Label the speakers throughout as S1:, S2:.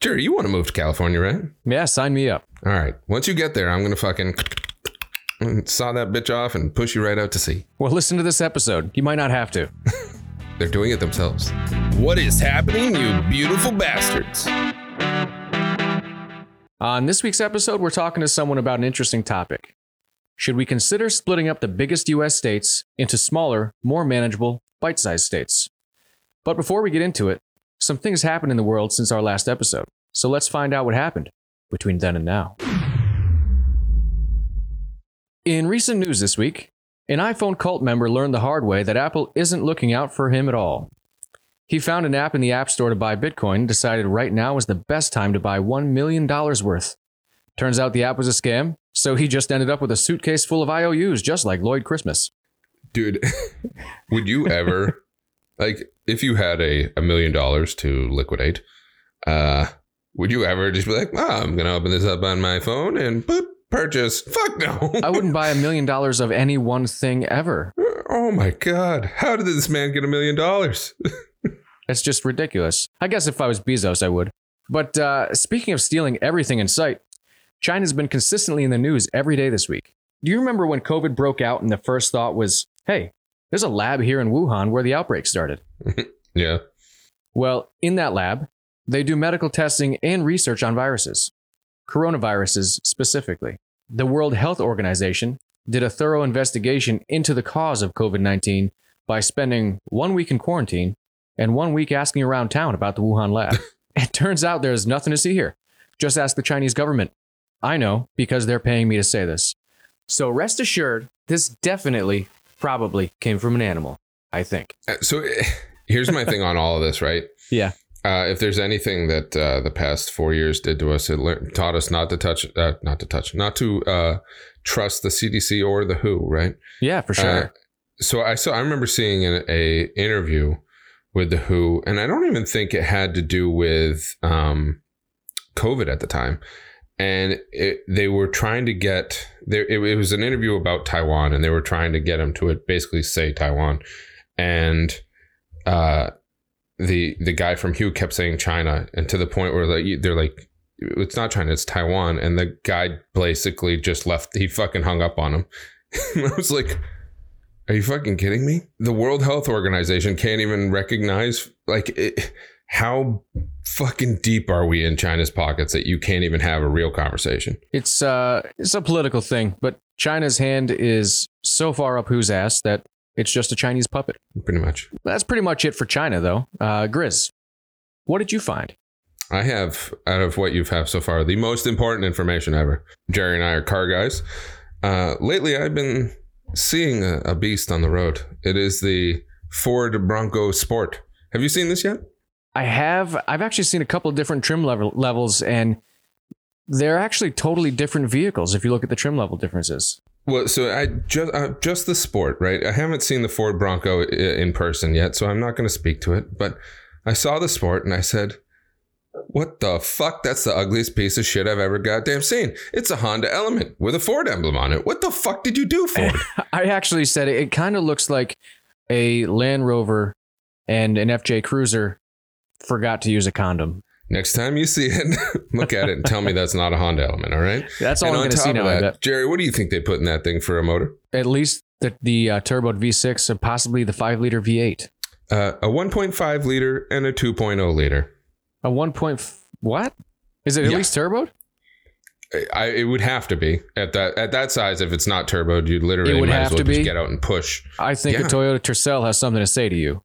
S1: Jerry, you want to move to California, right?
S2: Yeah, sign me up.
S1: All right. Once you get there, I'm gonna fucking saw that bitch off and push you right out to sea.
S2: Well, listen to this episode. You might not have to.
S1: They're doing it themselves.
S3: What is happening, you beautiful bastards?
S2: On this week's episode, we're talking to someone about an interesting topic. Should we consider splitting up the biggest US states into smaller, more manageable, bite sized states? But before we get into it, some things happened in the world since our last episode. So let's find out what happened between then and now. In recent news this week, an iPhone cult member learned the hard way that Apple isn't looking out for him at all. He found an app in the App Store to buy Bitcoin and decided right now was the best time to buy $1 million worth. Turns out the app was a scam, so he just ended up with a suitcase full of IOUs, just like Lloyd Christmas.
S1: Dude, would you ever like if you had a, a million dollars to liquidate, uh, would you ever just be like, oh, I'm gonna open this up on my phone and boop, purchase? Fuck no.
S2: I wouldn't buy a million dollars of any one thing ever.
S1: Oh my god. How did this man get a million dollars?
S2: It's just ridiculous. I guess if I was Bezos, I would. But uh, speaking of stealing everything in sight, China's been consistently in the news every day this week. Do you remember when COVID broke out and the first thought was, hey, there's a lab here in Wuhan where the outbreak started?
S1: Yeah.
S2: Well, in that lab, they do medical testing and research on viruses, coronaviruses specifically. The World Health Organization did a thorough investigation into the cause of COVID 19 by spending one week in quarantine and one week asking around town about the Wuhan lab. it turns out there's nothing to see here. Just ask the Chinese government. I know because they're paying me to say this. So rest assured, this definitely, probably came from an animal, I think.
S1: Uh, So here's my thing on all of this, right?
S2: Yeah.
S1: Uh, if there's anything that uh, the past four years did to us, it taught us not to touch, uh, not to touch, not to uh, trust the CDC or the WHO, right?
S2: Yeah, for sure.
S1: Uh, so I saw, I remember seeing an a interview with the WHO, and I don't even think it had to do with um, COVID at the time. And it, they were trying to get there. It, it was an interview about Taiwan, and they were trying to get him to it basically say Taiwan, and uh, the the guy from WHO kept saying China, and to the point where they're like, it's not China, it's Taiwan, and the guy basically just left. He fucking hung up on him. I was like, are you fucking kidding me? The World Health Organization can't even recognize like it, how fucking deep are we in China's pockets that you can't even have a real conversation?
S2: It's uh it's a political thing, but China's hand is so far up WHO's ass that it's just a Chinese puppet.
S1: Pretty much.
S2: That's pretty much it for China though. Uh Grizz, what did you find?
S1: I have out of what you've have so far the most important information ever. Jerry and I are car guys. Uh, lately, I've been seeing a, a beast on the road. It is the Ford Bronco Sport. Have you seen this yet?
S2: I have I've actually seen a couple of different trim level levels and they're actually totally different vehicles if you look at the trim level differences.
S1: Well, so I just uh, just the sport, right? I haven't seen the Ford Bronco in person yet, so I'm not going to speak to it. But I saw the sport and I said, "What the fuck? That's the ugliest piece of shit I've ever goddamn seen. It's a Honda Element with a Ford emblem on it. What the fuck did you do, Ford?
S2: I actually said it, it kind of looks like a Land Rover and an FJ Cruiser forgot to use a condom.
S1: Next time you see it, look at it and tell me that's not a Honda Element. All right.
S2: That's all
S1: and
S2: I'm going to see now.
S1: That. Jerry, what do you think they put in that thing for a motor?
S2: At least the the uh, turboed V6 and possibly the five liter V8.
S1: Uh, a 1.5 liter and a 2.0 liter.
S2: A one f- what? Is it at
S1: Yeah.
S2: least turboed?
S1: I, it would have to be at that at that size. If it's not turboed, you literally might
S2: have
S1: as well
S2: to
S1: just get out and push.
S2: I think
S1: Yeah.
S2: a Toyota Tercel has something to say to you.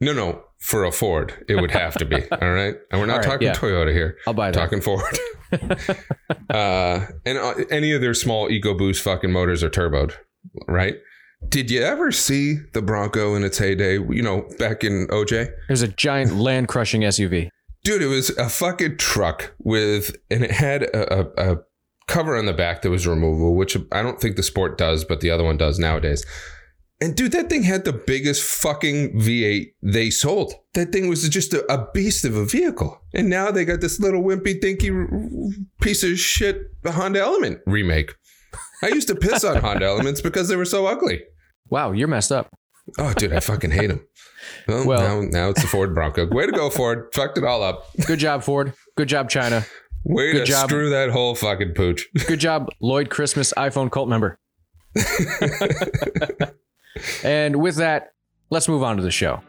S1: No, no, for a Ford, it would have to be. all right, and we're not
S2: right,
S1: talking
S2: yeah.
S1: Toyota here.
S2: I'll buy that.
S1: Talking Ford. uh, and uh, any of their small EcoBoost fucking motors are turboed, right? Did you ever see the Bronco in its heyday? You know, back in OJ.
S2: There's a giant land crushing SUV.
S1: Dude, it was a fucking truck with, and it had a, a, a cover on the back that was removable, which I don't think the Sport does, but the other one does nowadays. And dude, that thing had the biggest fucking V8 they sold. That thing was just a, a beast of a vehicle. And now they got this little wimpy, dinky piece of shit Honda Element remake. I used to piss on Honda Elements because they were so ugly.
S2: Wow, you're messed up.
S1: Oh, dude, I fucking hate them. Well,
S2: Well-
S1: now, now it's the Ford Bronco. Way to go, Ford. Fucked it all up.
S2: Good job, Ford. Good job, China.
S1: Way
S2: Good
S1: to
S2: job.
S1: screw that whole fucking pooch.
S2: Good job, Lloyd Christmas iPhone cult member. and with that, let's move on to the show.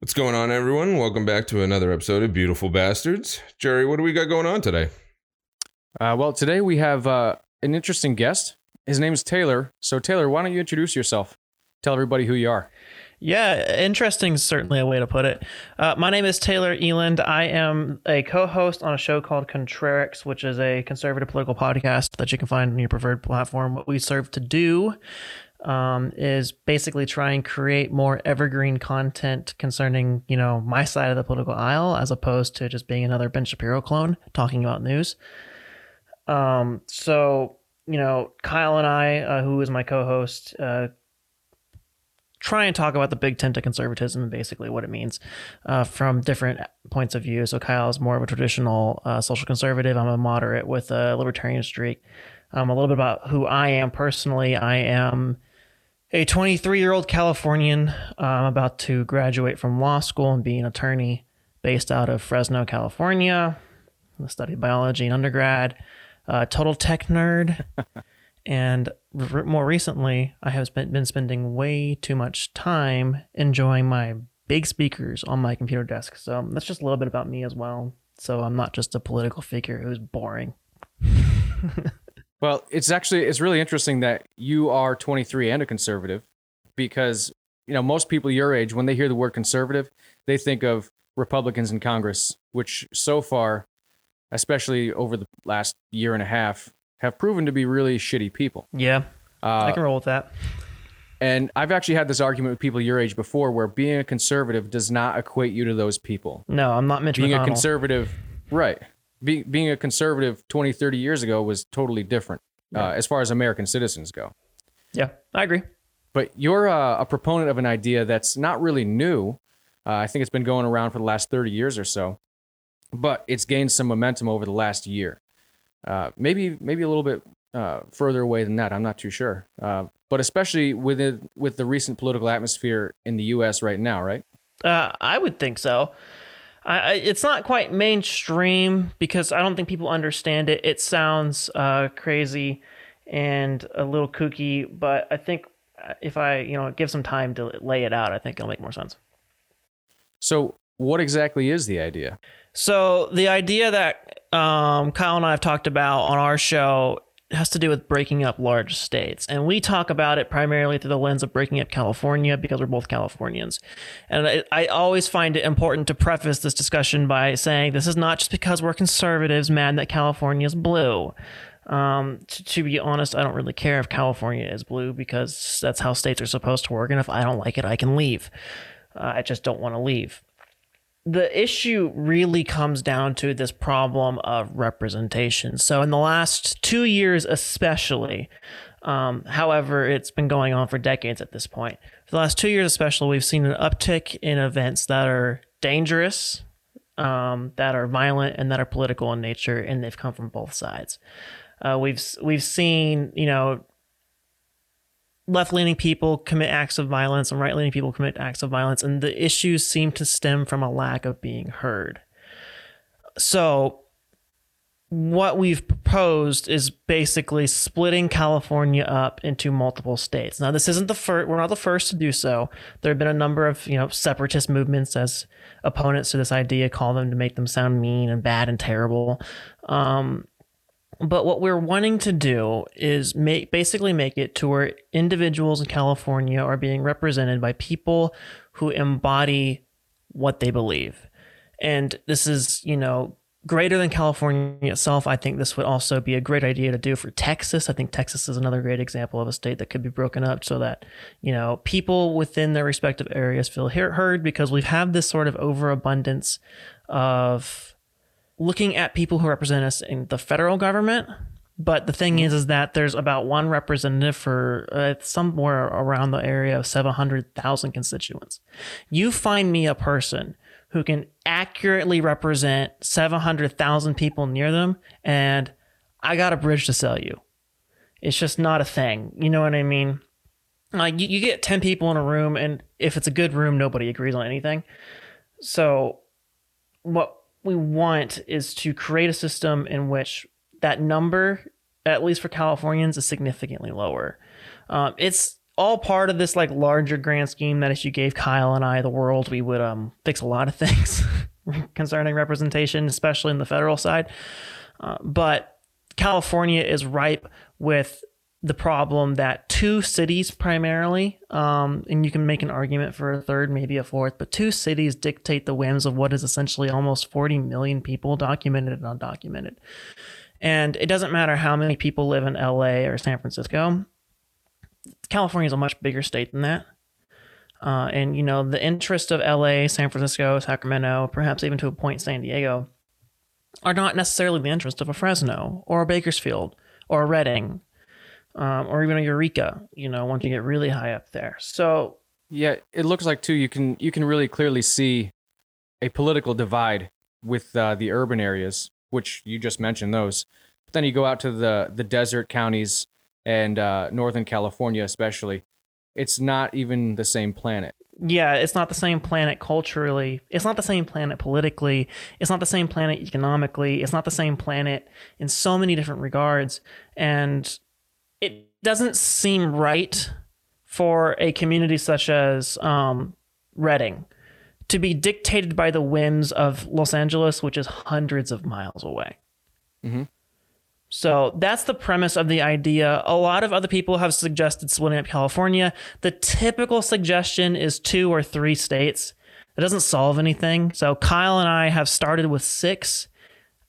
S1: What's going on, everyone? Welcome back to another episode of Beautiful Bastards. Jerry, what do we got going on today?
S2: Uh, well, today we have uh, an interesting guest. His name is Taylor. So, Taylor, why don't you introduce yourself? Tell everybody who you are.
S4: Yeah, interesting is certainly a way to put it. Uh, my name is Taylor Eland. I am a co host on a show called Contrarix, which is a conservative political podcast that you can find on your preferred platform. What we serve to do um, is basically try and create more evergreen content concerning, you know, my side of the political aisle, as opposed to just being another Ben Shapiro clone talking about news. Um, so, you know, Kyle and I, uh, who is my co host, uh, try and talk about the big tent of conservatism and basically what it means uh, from different points of view. So Kyle is more of a traditional uh, social conservative. I'm a moderate with a libertarian streak. Um, a little bit about who I am personally. I am a 23 year old Californian. Uh, I'm about to graduate from law school and be an attorney based out of Fresno, California. I studied biology in undergrad. Uh, total tech nerd. And more recently, I have spent, been spending way too much time enjoying my big speakers on my computer desk. So that's just a little bit about me as well. So I'm not just a political figure who's boring.
S2: Well, it's actually it's really interesting that you are 23 and a conservative because you know most people your age when they hear the word conservative, they think of Republicans in Congress, which so far, especially over the last year and a half, have proven to be really shitty people.
S4: Yeah,
S2: Uh,
S4: I can roll with that.
S2: and I've actually had this argument with people your age before, where being a conservative does not equate you to those people.
S4: No, I'm not Mitch
S2: Being a conservative, right? Be, being a conservative 20, 30 years ago was totally different uh, as far as American citizens go.
S4: yeah, I agree.
S2: But you're uh, a proponent of an idea that's not really new. Uh, I think it's been going around for the last 30 years or so, but it's gained some momentum over the last year. Uh, maybe maybe a little bit uh, further away than that. I'm not too sure. Uh, but especially with it, with the recent political atmosphere in the U.S. right now, right?
S4: Uh, I would think so. I, it's not quite mainstream because I don't think people understand it. It sounds uh, crazy and a little kooky, but I think uh, if I you know give some time to lay it out, I think it'll make more sense.
S2: So, what exactly is the idea?
S4: So the idea that um, Kyle and I have talked about on our show has to do with breaking up large states, and we talk about it primarily through the lens of breaking up California because we're both Californians. And I, I always find it important to preface this discussion by saying this is not just because we're conservatives mad that California is blue. Um, to, to be honest, I don't really care if California is blue because that's how states are supposed to work, and if I don't like it, I can leave. Uh, I just don't want to leave the issue really comes down to this problem of representation. So, in the last two years, especially, um, however, it's been going on for decades at this point. For the last two years, especially, we've seen an uptick in events that are dangerous, um, that are violent, and that are political in nature, and they've come from both sides. Uh, we've we've seen, you know, left leaning people commit acts of violence and right leaning people commit acts of violence, and the issues seem to stem from a lack of being heard. So, what we've proposed is basically splitting California up into multiple states. Now, this isn't the first; we're not the first to do so. There have been a number of you know separatist movements as opponents to this idea call them to make them sound mean and bad and terrible. Um, but what we're wanting to do is make basically make it to where individuals in California are being represented by people who embody what they believe. And this is, you know, greater than California itself. I think this would also be a great idea to do for Texas. I think Texas is another great example of a state that could be broken up so that, you know, people within their respective areas feel heard because we've had this sort of overabundance of looking at people who represent us in the federal government. But the thing is, is that there's about one representative for uh, somewhere around the area of 700,000 constituents. You find me a person who can accurately represent 700,000 people near them, and I got a bridge to sell you. It's just not a thing. You know what I mean? Like you, you get 10 people in a room, and if it's a good room, nobody agrees on anything So, what we want is to create a system in which that number, at least for Californians, is significantly lower. Um, it's all part of this like larger grand scheme that if you gave Kyle and I the world, we would um, fix a lot of things concerning representation, especially in the federal side. Uh, but California is ripe with the problem that two cities primarily, um, and you can make an argument for a third, maybe a fourth, but two cities dictate the whims of what is essentially almost 40 million people, documented and undocumented. And it doesn't matter how many people live in LA or San Francisco. California is a much bigger state than that. Uh, and, you know, the interest of LA, San Francisco, Sacramento, perhaps even to a point San Diego, are not necessarily the interest of a Fresno or a Bakersfield or a Redding um, or even a Eureka, you know, once you get really high up there. So,
S2: Yeah, it looks like too. You can you can really clearly see a political divide with uh, the urban areas, which you just mentioned those. But then you go out to the the desert counties and uh, Northern California, especially. It's not even the same planet.
S4: yeah, it's not the same planet culturally. It's not the same planet politically. It's not the same planet economically. It's not the same planet in so many different regards. And doesn't seem right for a community such as um, Redding to be dictated by the whims of Los Angeles, which is hundreds of miles away.
S2: Mhm.
S4: So that's the premise of the idea. A lot of other people have suggested splitting up California. The typical suggestion is two or three states. It doesn't solve anything. So Kyle and I have started with six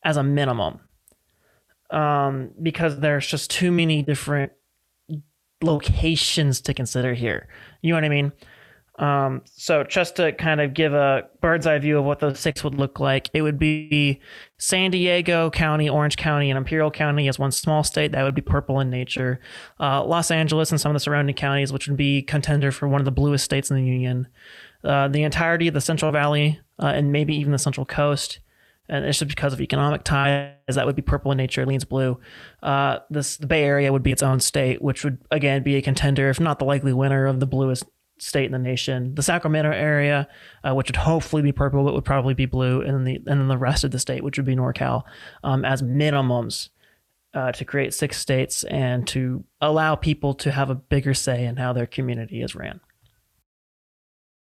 S4: as a minimum um, because there's just too many different locations to consider here. You know what I mean? Um, so just to kind of give a bird's eye view of what those six would look like, it would be San Diego County, Orange County, and Imperial County as one small state that would be purple in nature. Uh, Los Angeles and some of the surrounding counties, which would be contender for one of the bluest states in the union. Uh, the entirety of the Central Valley uh, and maybe even the Central Coast. And it's just because of economic ties, that would be purple in nature, leans blue. Uh, this the Bay Area would be its own state, which would again be a contender, if not the likely winner of the bluest state in the nation. The Sacramento area, uh, which would hopefully be purple, but would probably be blue, and then the and then the rest of the state, which would be NorCal, um, as minimums uh, to create six states and to allow people to have a bigger say in how their community is ran.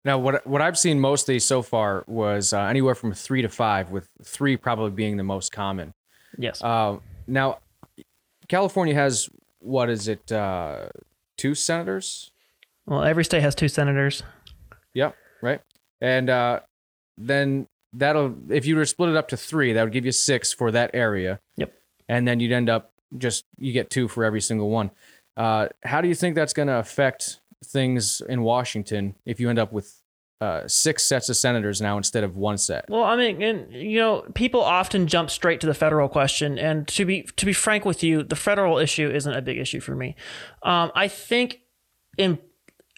S2: Now, what what I've seen mostly so far was uh, anywhere from three to five, with three probably being the most common.
S4: Yes.
S2: Uh, now, California has what is it? Uh, two senators.
S4: well, every state has two senators.
S2: Yep. Right. And uh, then that'll if you were to split it up to three, that would give you six for that area.
S4: Yep.
S2: And then you'd end up just you get two for every single one. Uh, how do you think that's going to affect things in Washington if you end up with uh, six sets of senators now instead of one set?
S4: Well, I mean, and you know, people often jump straight to the federal question, and to be to be frank with you, the federal issue isn't a big issue for me. Um, I think in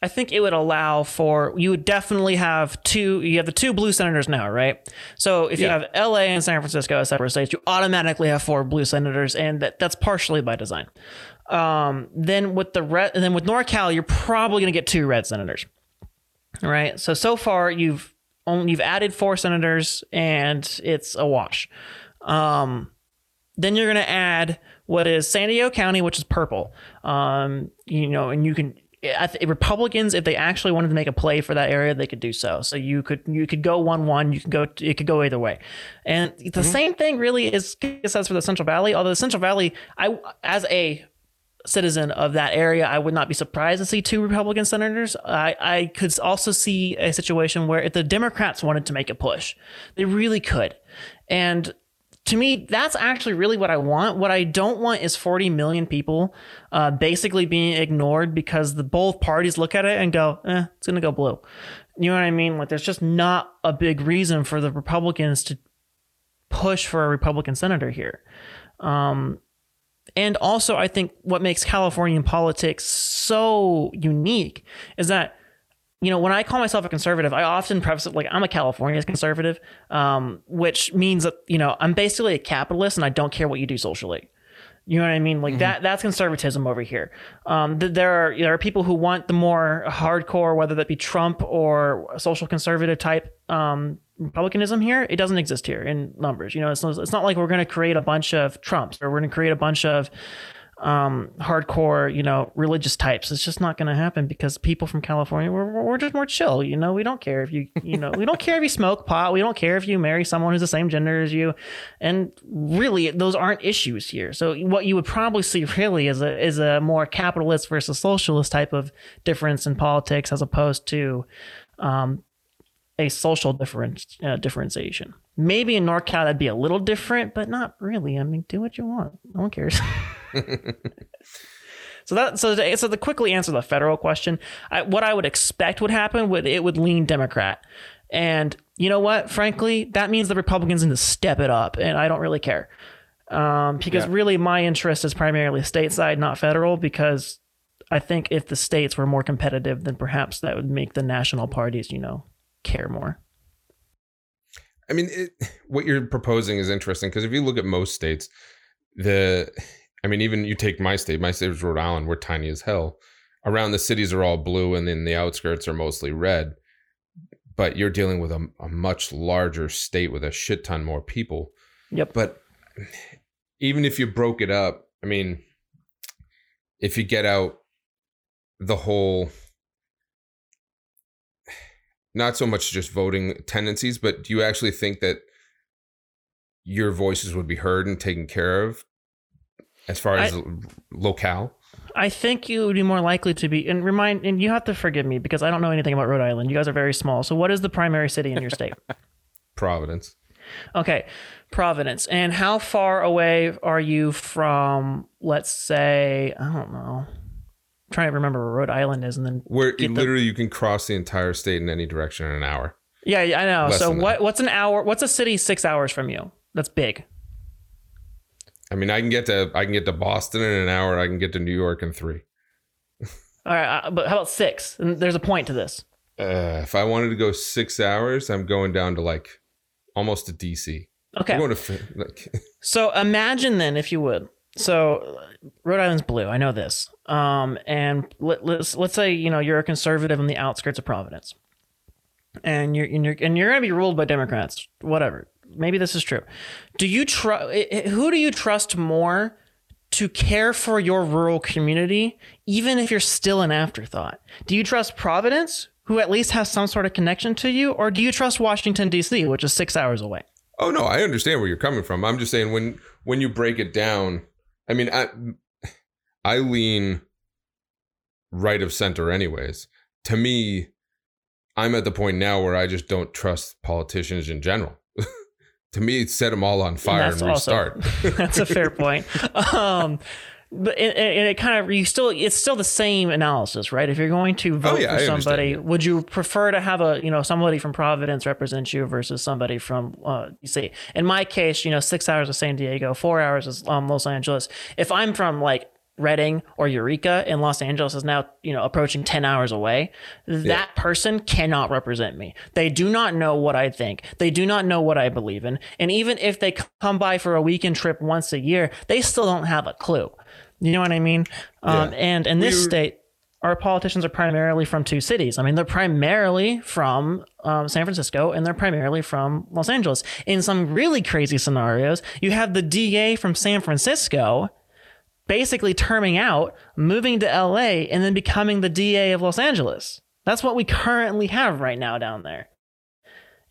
S4: I think it would allow for you would definitely have two. You have the two blue senators now, right? So if you have L.A. and San Francisco as separate states, you automatically have four blue senators, and that, that's partially by design. Um, then with the red, and then with NorCal, you're probably going to get two red senators. All right. So so far you've only you've added four senators and it's a wash. Um, then you're going to add what is San Diego County, which is purple. Um, you know, and you can Republicans, if they actually wanted to make a play for that area, they could do so. So you could you could go one one. You could go it could go either way, and the same thing really is says for the Central Valley. Although the Central Valley, I as a citizen of that area, I would not be surprised to see two Republican senators. I, I could also see a situation where if the Democrats wanted to make a push, they really could. And to me, that's actually really what I want. What I don't want is 40 million people uh, basically being ignored because the both parties look at it and go, eh, it's going to go blue. You know what I mean? Like, there's just not a big reason for the Republicans to push for a Republican senator here. Um, and also, I think what makes Californian politics so unique is that, you know, when I call myself a conservative, I often preface it like I'm a California conservative, um, which means that, you know, I'm basically a capitalist and I don't care what you do socially. You know what I mean? Like that, that's conservatism over here. Um, th- there are, there are people who want the more hardcore, whether that be Trump or social conservative type, um, republicanism here it doesn't exist here in numbers you know it's, it's not like we're going to create a bunch of trumps or we're going to create a bunch of um, hardcore, you know, religious types. It's just not going to happen because people from California, we're, we're just more chill. You know, we don't care if you, you know, we don't care if you smoke pot. We don't care if you marry someone who's the same gender as you. And really, those aren't issues here. So what you would probably see really is a, is a more capitalist versus socialist type of difference in politics as opposed to, um, a social difference, uh, differentiation. Maybe in NorCal that'd be a little different, but not really. I mean, do what you want. No one cares. so that so to, so to quickly answer the federal question, I, what I would expect would happen would it would lean Democrat, and you know what? Frankly, that means the Republicans need to step it up, and I don't really care, um, because yeah. really my interest is primarily stateside, not federal, because I think if the states were more competitive, then perhaps that would make the national parties, you know, care more.
S1: I mean, it, what you're proposing is interesting because if you look at most states, the I mean, even you take my state, my state is Rhode Island, we're tiny as hell. Around the cities are all blue, and then the outskirts are mostly red. But you're dealing with a, a much larger state with a shit ton more people.
S4: Yep.
S1: But even if you broke it up, I mean, if you get out the whole not so much just voting tendencies, but do you actually think that your voices would be heard and taken care of as far as I, locale?
S4: I think you would be more likely to be and remind and you have to forgive me because I don't know anything about Rhode Island. You guys are very small. So what is the primary city in your state?
S1: Providence.
S4: Okay. Providence. And how far away are you from let's say, I don't know. Trying to remember where Rhode Island is and then
S1: where literally the, you can cross the entire state in any direction in an hour.
S4: Yeah, I know. Less so what that. what's an hour what's a city 6 hours from you? That's big.
S1: I mean, I can get to I can get to Boston in an hour. I can get to New York in three.
S4: All right, uh, but how about six? And there's a point to this.
S1: Uh, if I wanted to go six hours, I'm going down to like almost to DC.
S4: Okay. I'm going to like. so imagine then, if you would. So Rhode Island's blue. I know this. Um, and let, let's let's say you know you're a conservative in the outskirts of Providence, and you're and you're and you're going to be ruled by Democrats. Whatever maybe this is true. Do you trust who do you trust more to care for your rural community even if you're still an afterthought? Do you trust Providence, who at least has some sort of connection to you, or do you trust Washington D.C., which is 6 hours away?
S1: Oh no, I understand where you're coming from. I'm just saying when when you break it down, I mean I I lean right of center anyways. To me, I'm at the point now where I just don't trust politicians in general to me set them all on fire and, and restart.
S4: Also, that's a fair point. Um, but it, it, it, kind of you still it's still the same analysis, right? If you're going to vote oh, yeah, for somebody, would you prefer to have a you know somebody from Providence represent you versus somebody from uh, you see? In my case, you know, six hours of San Diego, four hours is um, Los Angeles. If I'm from like Redding or Eureka in Los Angeles is now, you know, approaching 10 hours away, that yeah. person cannot represent me. They do not know what I think. They do not know what I believe in. And even if they come by for a weekend trip once a year, they still don't have a clue. You know what I mean? Yeah. Um, and in this We're... state, our politicians are primarily from two cities. I mean, they're primarily from um, San Francisco and they're primarily from Los Angeles. In some really crazy scenarios, you have the DA from San Francisco basically terming out, moving to LA, and then becoming the DA of Los Angeles. That's what we currently have right now down there.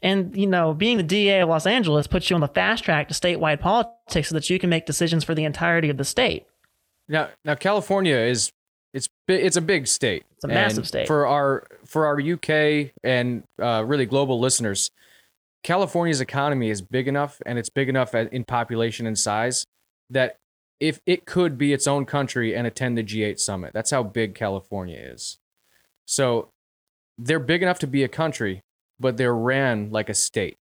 S4: And, you know, being the DA of Los Angeles puts you on the fast track to statewide politics so that you can make decisions for the entirety of the state.
S2: Now, now California is it's it's a big state.
S4: It's a massive state.
S2: For our for our UK and uh, really global listeners, California's economy is big enough and it's big enough in population and size that if it could be its own country and attend the G8 summit. That's how big California is. So they're big enough to be a country, but they're ran like a state,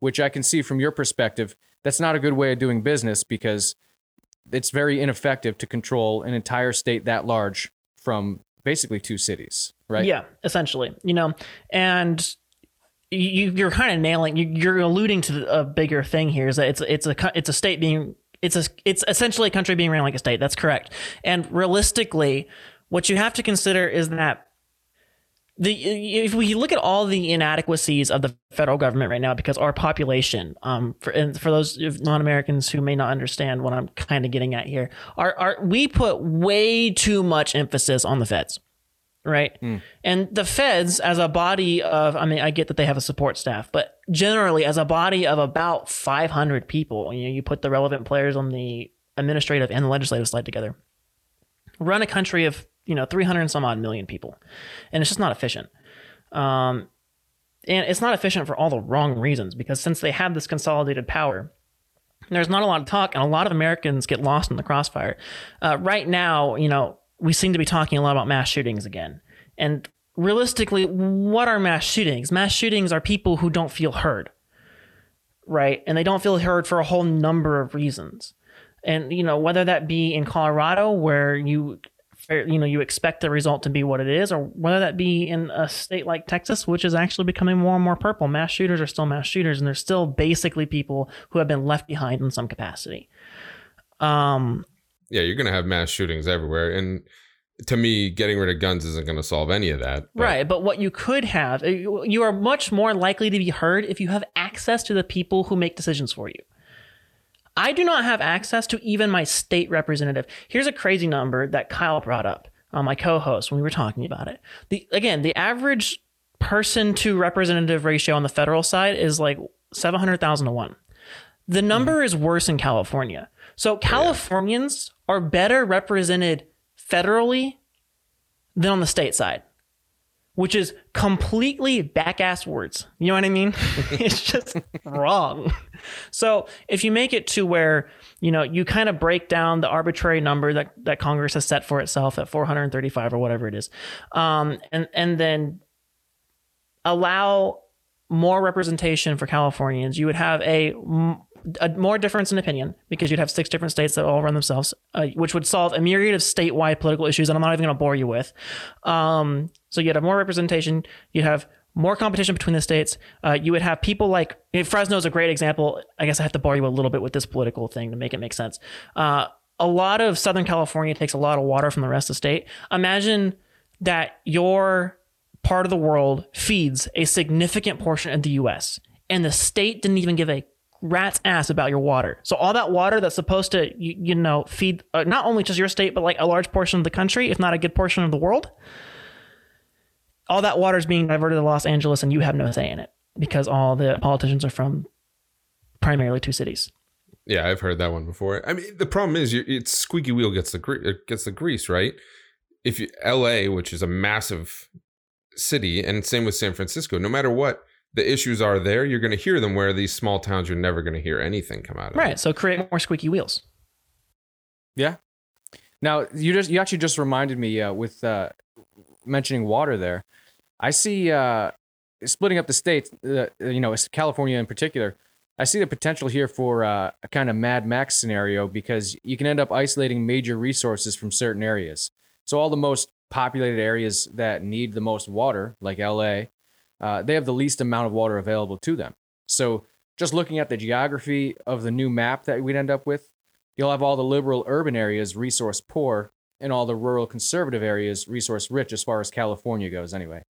S2: which I can see from your perspective. That's not a good way of doing business because it's very ineffective to control an entire state that large from basically two cities, right?
S4: Yeah, essentially. You know, and you, are kind of nailing. You, are alluding to a bigger thing here. Is that it's it's a it's a state being it's a, it's essentially a country being ran like a state. That's correct. And realistically, what you have to consider is that the if we look at all the inadequacies of the federal government right now, because our population, um, for for those non-Americans who may not understand what I'm kind of getting at here, our, our we put way too much emphasis on the feds, right? And the feds, as a body of, I mean, I get that they have a support staff, but generally, as a body of about 500 people, you know, you put the relevant players on the administrative and the legislative side together, run a country of you know 300 and some odd million people, and it's just not efficient. Um, and it's not efficient for all the wrong reasons because since they have this consolidated power, there's not a lot of talk, and a lot of Americans get lost in the crossfire. Uh, right now, you know, we seem to be talking a lot about mass shootings again. And realistically, what are mass shootings? Mass shootings are people who don't feel heard, right? And they don't feel heard for a whole number of reasons. And you know, whether that be in Colorado, where you you know you expect the result to be what it is, or whether that be in a state like Texas, which is actually becoming more and more purple. Mass shooters are still mass shooters, and they're still basically people who have been left behind in some capacity. Um,
S1: Yeah, you're gonna have mass shootings everywhere, and to me, getting rid of guns isn't gonna solve any of that. but-
S4: Right, but what you could have, uh, you are much more likely to be heard if you have access to the people who make decisions for you. I do not have access to even my state representative. Here's a crazy number that Kyle brought up, uh, my co-host, when we were talking about it. The again, the average person to representative ratio on the federal side is like seven hundred thousand to one. The number is worse in California. So Californians are better represented federally than on the state side which is completely back-ass words. You know what I mean? it's just wrong. So if you make it to where you know you kind of break down the arbitrary number that that Congress has set for itself at 435 or whatever it is, um, and and then allow more representation for Californians, you would have a a more difference in opinion because you'd have six different states that all run themselves, uh, which would solve a myriad of statewide political issues. And I'm not even going to bore you with. Um, so you'd have more representation. You'd have more competition between the states. Uh, you would have people like Fresno is a great example. I guess I have to bore you a little bit with this political thing to make it make sense. Uh, a lot of Southern California takes a lot of water from the rest of the state. Imagine that your part of the world feeds a significant portion of the U.S. and the state didn't even give a rat's ass about your water. So all that water that's supposed to you, you know feed uh, not only just your state but like a large portion of the country, if not a good portion of the world, all that water is being diverted to Los Angeles and you have no say in it because all the politicians are from primarily two cities.
S1: Yeah, I've heard that one before. I mean, the problem is, it's squeaky wheel gets the gre- gets the grease, right? If you, L.A., which is a massive city, and same with San Francisco, no matter what the issues are there, you're going to hear them. Where these small towns, you're never going to hear anything come out of.
S4: Right. So create more squeaky wheels.
S2: Yeah. Now you just you actually just reminded me uh, with uh, mentioning water there. I see uh, splitting up the states. Uh, you know, California in particular. I see the potential here for uh, a kind of Mad Max scenario because you can end up isolating major resources from certain areas. So all the most populated areas that need the most water, like LA, uh, they have the least amount of water available to them. So just looking at the geography of the new map that we'd end up with, you'll have all the liberal urban areas resource poor and all the rural conservative areas resource rich as far as California goes anyway.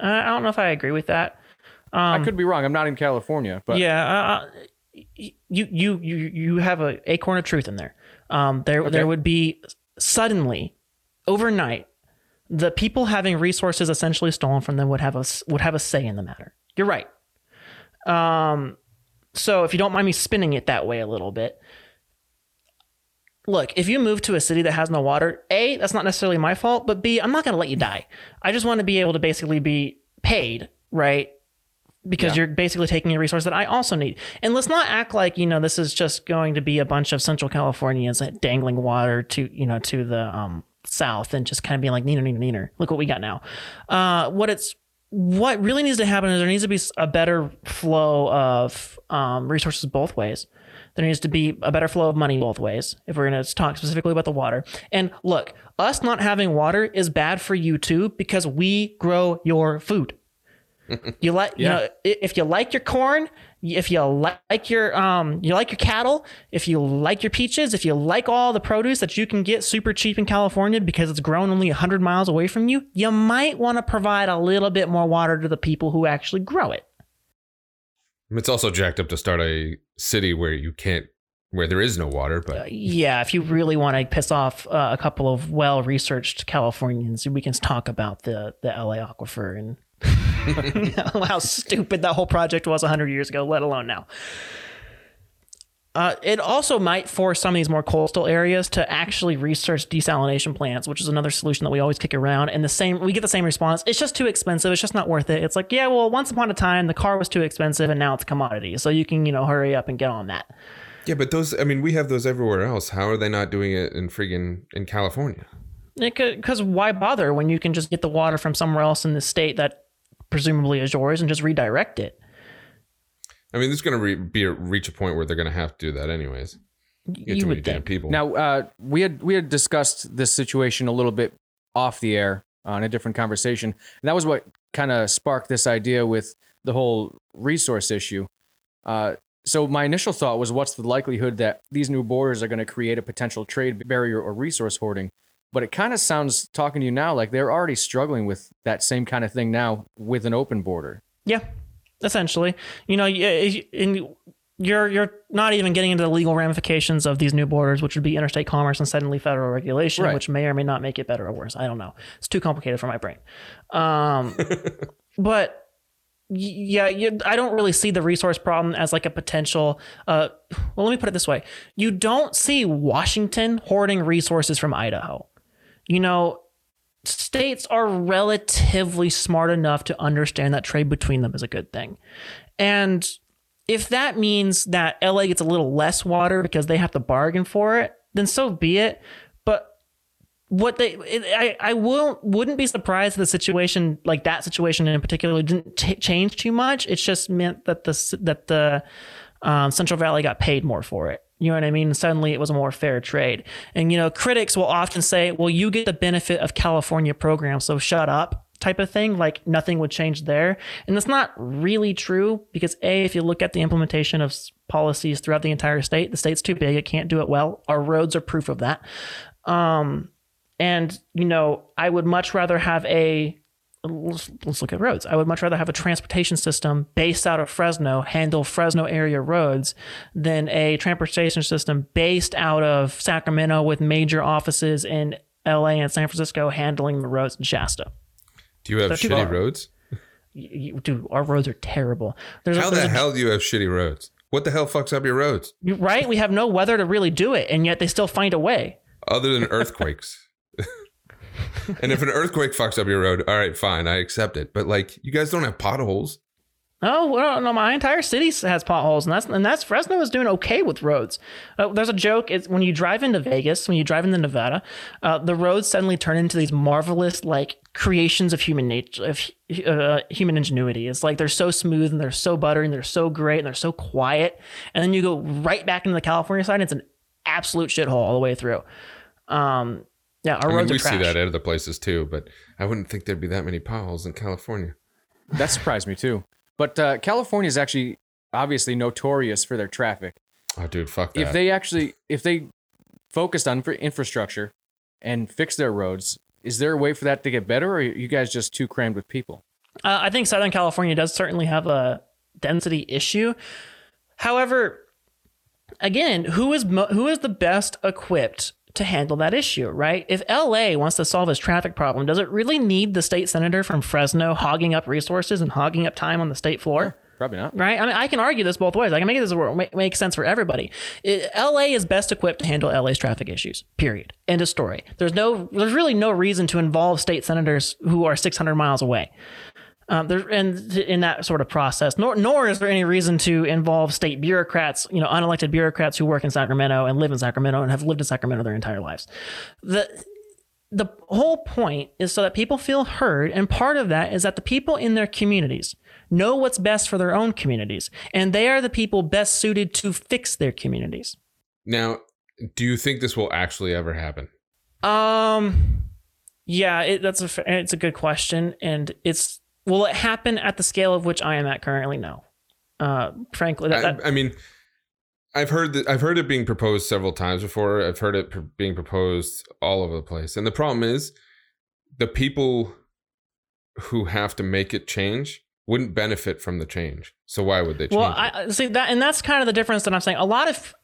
S4: Uh, I don't know if I agree with that. Um,
S2: I could be wrong. I'm not in California, but
S4: yeah, uh, you you you you have a acorn of truth in there. Um, there
S2: Okay.
S4: there would be suddenly, overnight, the people having resources essentially stolen from them would have a would have a say in the matter. You're right. Um, so if you don't mind me spinning it that way a little bit, look, if you move to a city that has no water, a that's not necessarily my fault, but b I'm not going to let you die. I just want to be able to basically be paid, right? Because you're basically taking a resource that I also need. And let's not act like, you know, this is just going to be a bunch of Central Californians dangling water to, you know, to the um, south and just kind of being like, neener, neener, neener. Look what we got now. Uh, what it's, what really needs to happen is there needs to be a better flow of um, resources both ways. There needs to be a better flow of money both ways if we're going to talk specifically about the water. And look, us not having water is bad for you too because we grow your food. You like, you know, if you like your corn, if you like your um, you like your cattle, if you like your peaches, if you like all the produce that you can get super cheap in California because it's grown only hundred miles away from you, you might want to provide a little bit more water to the people who actually grow it.
S1: It's also jacked up to start a city where you can't, where there is no water. But
S4: Uh, yeah, if you really want to piss off uh, a couple of well-researched Californians, we can talk about the the LA aquifer and how stupid that whole project was 100 years ago, let alone now. Uh, it also might force some of these more coastal areas to actually research desalination plants, which is another solution that we always kick around. And the same, we get the same response. It's just too expensive. It's just not worth it. It's like, yeah, well, once upon a time, the car was too expensive, and now it's a commodity. So you can, you know, hurry up and get on that.
S1: yeah, but those, I mean, we have those everywhere else. How are they not doing it in friggin' in California?
S4: Because why bother when you can just get the water from somewhere else in the state that presumably is yours and just redirect it?
S1: I mean, there's going to re- be a, reach a point where they're going to have to do that anyways. You
S4: You would
S1: damn
S4: think.
S1: people.
S2: Now, uh, we had we had discussed this situation a little bit off the air on a different conversation, and that was what kind of sparked this idea with the whole resource issue. Uh, so my initial thought was, what's the likelihood that these new borders are going to create a potential trade barrier or resource hoarding? But it kind of sounds, talking to you now, like they're already struggling with that same kind of thing now with an open border.
S4: Yeah, essentially. You know, and you're you're not even getting into the legal ramifications of these new borders, which would be interstate commerce and suddenly federal regulation,
S2: Right.
S4: which may or may not make it better or worse. I don't know. It's too complicated for my brain. Um, but yeah, you, I don't really see the resource problem as like a potential. Uh, well, let me put it this way: you don't see Washington hoarding resources from Idaho. You know, states are relatively smart enough to understand that trade between them is a good thing. And if that means that LA gets a little less water because they have to bargain for it, then so be it. But what they, it, I, I won't, wouldn't be surprised if the situation, like that situation in particular, didn't t- change too much. It's just meant that the that the um, Central Valley got paid more for it. You know what I mean? Suddenly it was a more fair trade. And, you know, critics will often say, well, you get the benefit of California programs, so shut up type of thing. Like nothing would change there. And that's not really true because, A, if you look at the implementation of policies throughout the entire state, the state's too big. It can't do it well. Our roads are proof of that. Um, and, you know, I would much rather have a let's, let's look at roads. I would much rather have a transportation system based out of Fresno handle Fresno area roads than a transportation system based out of Sacramento with major offices in LA and San Francisco handling the roads in Shasta.
S1: do you have
S4: too
S1: shitty roads?
S4: Y- y- Dude, our roads are terrible. There's
S1: How
S4: a,
S1: the hell do you have shitty roads? What the hell fucks up your roads
S4: right? We have no weather to really do it, and yet they still find a way.
S1: other than earthquakes? and if an earthquake fucks up your road, all right, fine, I accept it. But like, you guys don't have potholes.
S4: Oh well, no, my entire city has potholes, and that's and that's Fresno is doing okay with roads. Uh, there's a joke: it's when you drive into Vegas, when you drive into Nevada, uh, the roads suddenly turn into these marvelous like creations of human nature, of uh, human ingenuity. It's like they're so smooth and they're so buttery and they're so great and they're so quiet, and then you go right back into the California side, and it's an absolute shithole all the way through. Um, yeah, our
S1: I mean,
S4: roads
S1: we
S4: are trash.
S1: see that at other places too, but I wouldn't think there'd be that many potholes in California.
S2: That surprised me too. But uh, California is actually obviously notorious for their traffic.
S1: Oh, dude, fuck that.
S2: if they actually if they focused on infrastructure and fixed their roads is there a way for that to get better or are you guys just too crammed with people
S4: Uh, I think Southern California does certainly have a density issue. However, again, who is mo- who is the best equipped to handle that issue, right? If LA wants to solve its traffic problem, does it really need the state senator from Fresno hogging up resources and hogging up time on the state floor?
S2: probably not
S4: right? I mean, I can argue this both ways. I can make this wor- make, make sense for everybody. It, LA is best equipped to handle LA's traffic issues. Period. End of story. There's no, there's really no reason to involve state senators who are 600 miles away. Um, there, and in that sort of process, nor nor is there any reason to involve state bureaucrats, you know, unelected bureaucrats who work in Sacramento and live in Sacramento and have lived in Sacramento their entire lives. The the whole point is so that people feel heard, and part of that is that the people in their communities know what's best for their own communities, and they are the people best suited to fix their communities.
S1: now, do you think this will actually ever happen?
S4: Um, yeah, it, that's a it's a good question, and it's will it happen at the scale of which I am at currently? No. Uh, frankly, that, that,
S1: I, I mean, I've heard that I've heard it being proposed several times before. I've heard it pr- being proposed all over the place, and the problem is the people who have to make it change wouldn't benefit from the change. So why would they change?
S4: well. I I- see that, and that's kind of the difference that I'm saying. A lot of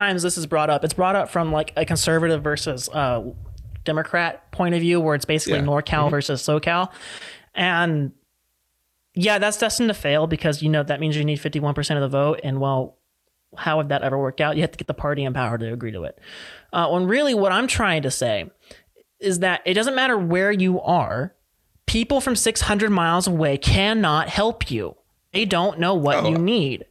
S4: times this is brought up. It's brought up from like a conservative versus uh, Democrat point of view, where it's basically
S1: Yeah.
S4: NorCal versus SoCal, and yeah, that's destined to fail because you know that means you need 51% of the vote, and well, how would that ever work out? You have to get the party in power to agree to it. Uh, when really, what I'm trying to say is that it doesn't matter where you are. People from 600 miles away cannot help you. They don't know what
S1: Oh.
S4: you need.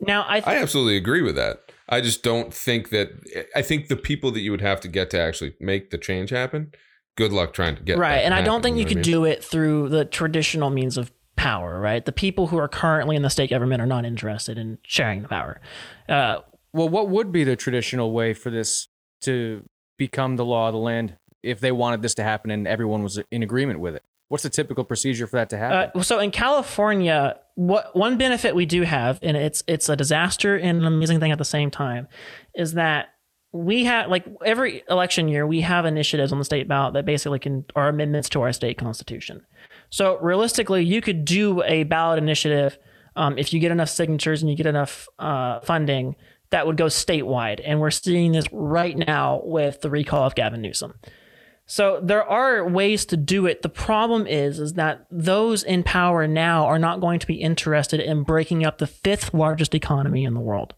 S4: Now, I,
S1: I absolutely agree with that. I just don't think that. I think the people that you would have to get to actually make the change happen. Good luck trying to get
S4: right, and I don't
S1: happen,
S4: think you
S1: know what
S4: could
S1: I mean?
S4: do it through the traditional means of power. Right, the people who are currently in the state government are not interested in sharing the power. Uh,
S2: Well, what would be the traditional way for this to become the law of the land if they wanted this to happen and everyone was in agreement with it? What's the typical procedure for that to happen?
S4: Uh, so in California, what one benefit we do have, and it's it's a disaster and an amazing thing at the same time, is that we have like every election year we have initiatives on the state ballot that basically can are amendments to our state constitution. So realistically, you could do a ballot initiative um, if you get enough signatures and you get enough uh, funding that would go statewide, and we're seeing this right now with the recall of Gavin Newsom. So there are ways to do it. The problem is, is that those in power now are not going to be interested in breaking up the fifth largest economy in the world,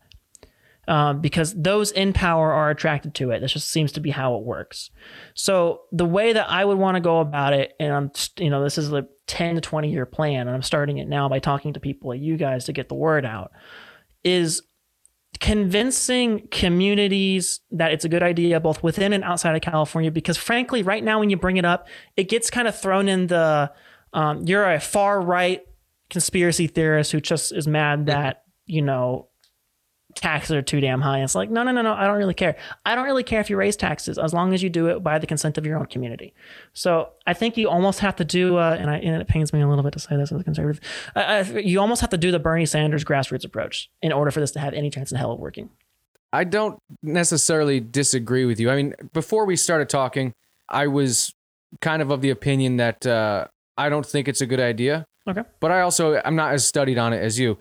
S4: um, because those in power are attracted to it. This just seems to be how it works. So the way that I would want to go about it, and I'm, you know, this is a 10 to 20 year plan, and I'm starting it now by talking to people like you guys to get the word out, is convincing communities that it's a good idea both within and outside of California because frankly right now when you bring it up it gets kind of thrown in the um, you're a far right conspiracy theorist who just is mad that you know taxes are too damn high it's like no no no no I don't really care I don't really care if you raise taxes as long as you do it by the consent of your own community so I think you almost have to do uh, and, I, and it pains me a little bit to say this as a conservative uh, uh, you almost have to do the Bernie Sanders grassroots approach in order for this to have any chance in hell of working
S2: I don't necessarily disagree with you. I mean, before we started talking, I was kind of of the opinion that uh, I don't think it's a good idea.
S4: Okay.
S2: But I also I'm not as studied on it as you.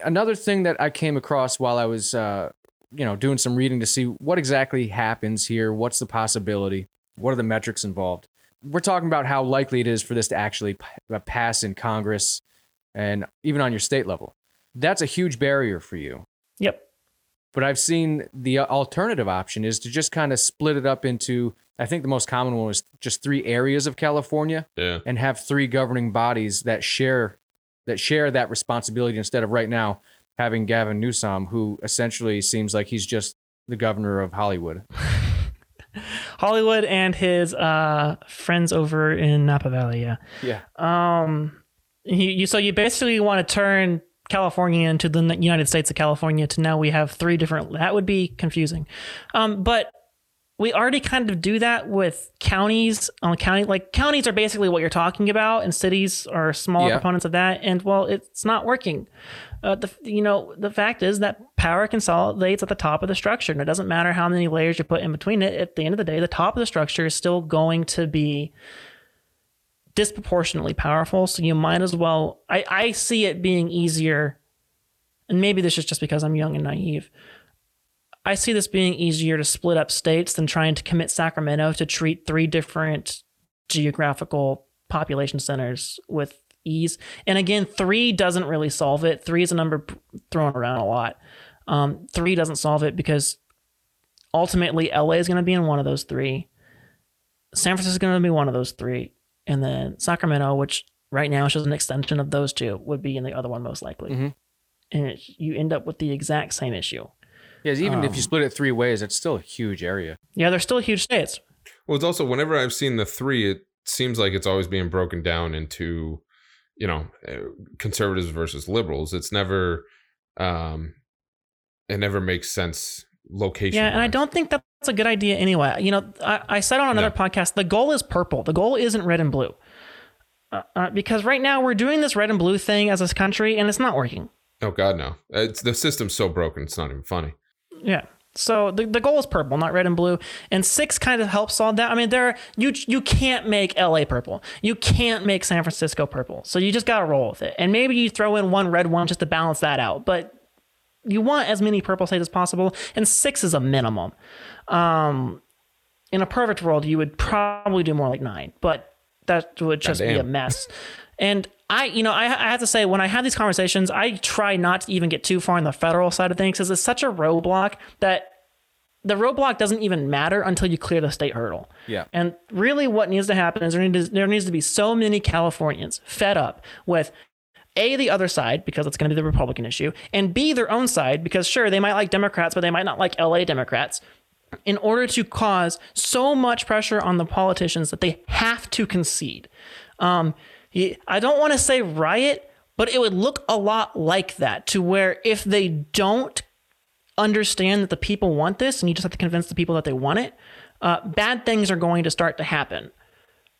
S2: Another thing that I came across while I was, uh, you know, doing some reading to see what exactly happens here, what's the possibility, what are the metrics involved. We're talking about how likely it is for this to actually p- uh, pass in Congress and even on your state level. That's a huge barrier for you
S4: yep
S2: but I've seen the alternative option is to just kind of split it up into. I think the most common one was just three areas of California
S1: Yeah.
S2: and have three governing bodies that share that share that responsibility instead of right now having Gavin Newsom, who essentially seems like he's just the governor of Hollywood.
S4: Hollywood and his uh, friends over in Napa Valley. Yeah.
S2: Yeah.
S4: Um, you, you so you basically want to turn California into the United States of California to now we have three different. That would be confusing. Um, but we already kind of do that with counties on county like counties are basically what you're talking about and cities are small
S2: Yeah.
S4: components of that. And well it's not working uh, the you know the fact is that power consolidates at the top of the structure and it doesn't matter how many layers you put in between it. At the end of the day the top of the structure is still going to be disproportionately powerful. So you might as well i i see it being easier. And maybe this is just because i'm young and naive I see this being easier to split up states than trying to commit Sacramento to treat three different geographical population centers with ease. And again, three doesn't really solve it. Three is a number thrown around a lot. Um, three doesn't solve it because ultimately LA is going to be in one of those three. San Francisco is going to be one of those three. And then Sacramento, which right now is just an extension of those two, would be in the other one most likely.
S2: Mhm.
S4: And it, you end up with the exact same issue.
S2: Yes, even if you
S4: Um,
S2: split it three ways, it's still a huge area.
S4: Yeah, they're still huge states.
S1: Well, it's also whenever I've seen the three, it seems like it's always being broken down into, you know, uh, conservatives versus liberals. It's never, um, it never makes sense location.
S4: Yeah, and I don't think that's a good idea anyway. You know, I, I said on another
S1: No.
S4: podcast, the goal is purple. The goal isn't red and blue. Uh, uh, because right now we're doing this red and blue thing as a country, and it's not working.
S1: Oh God, no! It's the system's so broken. It's not even funny.
S4: Yeah. So the, the goal is purple, not red and blue. And six kind of helps solve that. I mean, there you you can't make LA purple. You can't make San Francisco purple. So you just gotta roll with it. And maybe you throw in one red one just to balance that out. But you want as many purple states as possible, and six is a minimum. Um, in a perfect world, you would probably do more like nine, but that would just be a mess. And I, you know, I, I have to say, when I have these conversations, I try not to even get too far on the federal side of things because it's such a roadblock that the roadblock doesn't even matter until you clear the state hurdle.
S2: Yeah.
S4: And really, what needs to happen is there needs, there needs to be so many Californians fed up with a the other side because it's going to be the Republican issue, and b their own side because sure they might like Democrats, but they might not like LA Democrats. In order to cause so much pressure on the politicians that they have to concede. Um, I don't want to say riot, but it would look a lot like that to where if they don't understand that the people want this and you just have to convince the people that they want it, uh, bad things are going to start to happen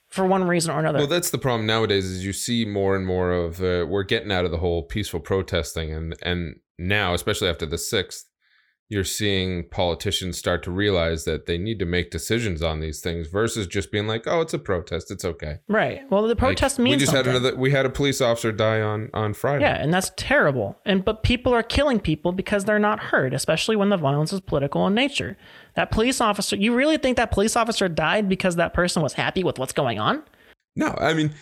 S4: for one reason or another.
S1: Well, that's the problem nowadays. Is you see more and more of uh, we're getting out of the whole peaceful protesting, and and now, especially after the sixth, you're seeing politicians start to realize that they need to make decisions on these things versus just being like, "Oh, it's a protest, it's okay."
S4: right. Well, the
S1: Like,
S4: protest means
S1: we just
S4: something.
S1: had another. We had a police officer die on on Friday.
S4: Yeah, and that's terrible. And but people are killing people because they're not heard, especially when the violence is political in nature. That police officer, you really think that police officer died because that person was happy with what's going on?
S1: No, I mean,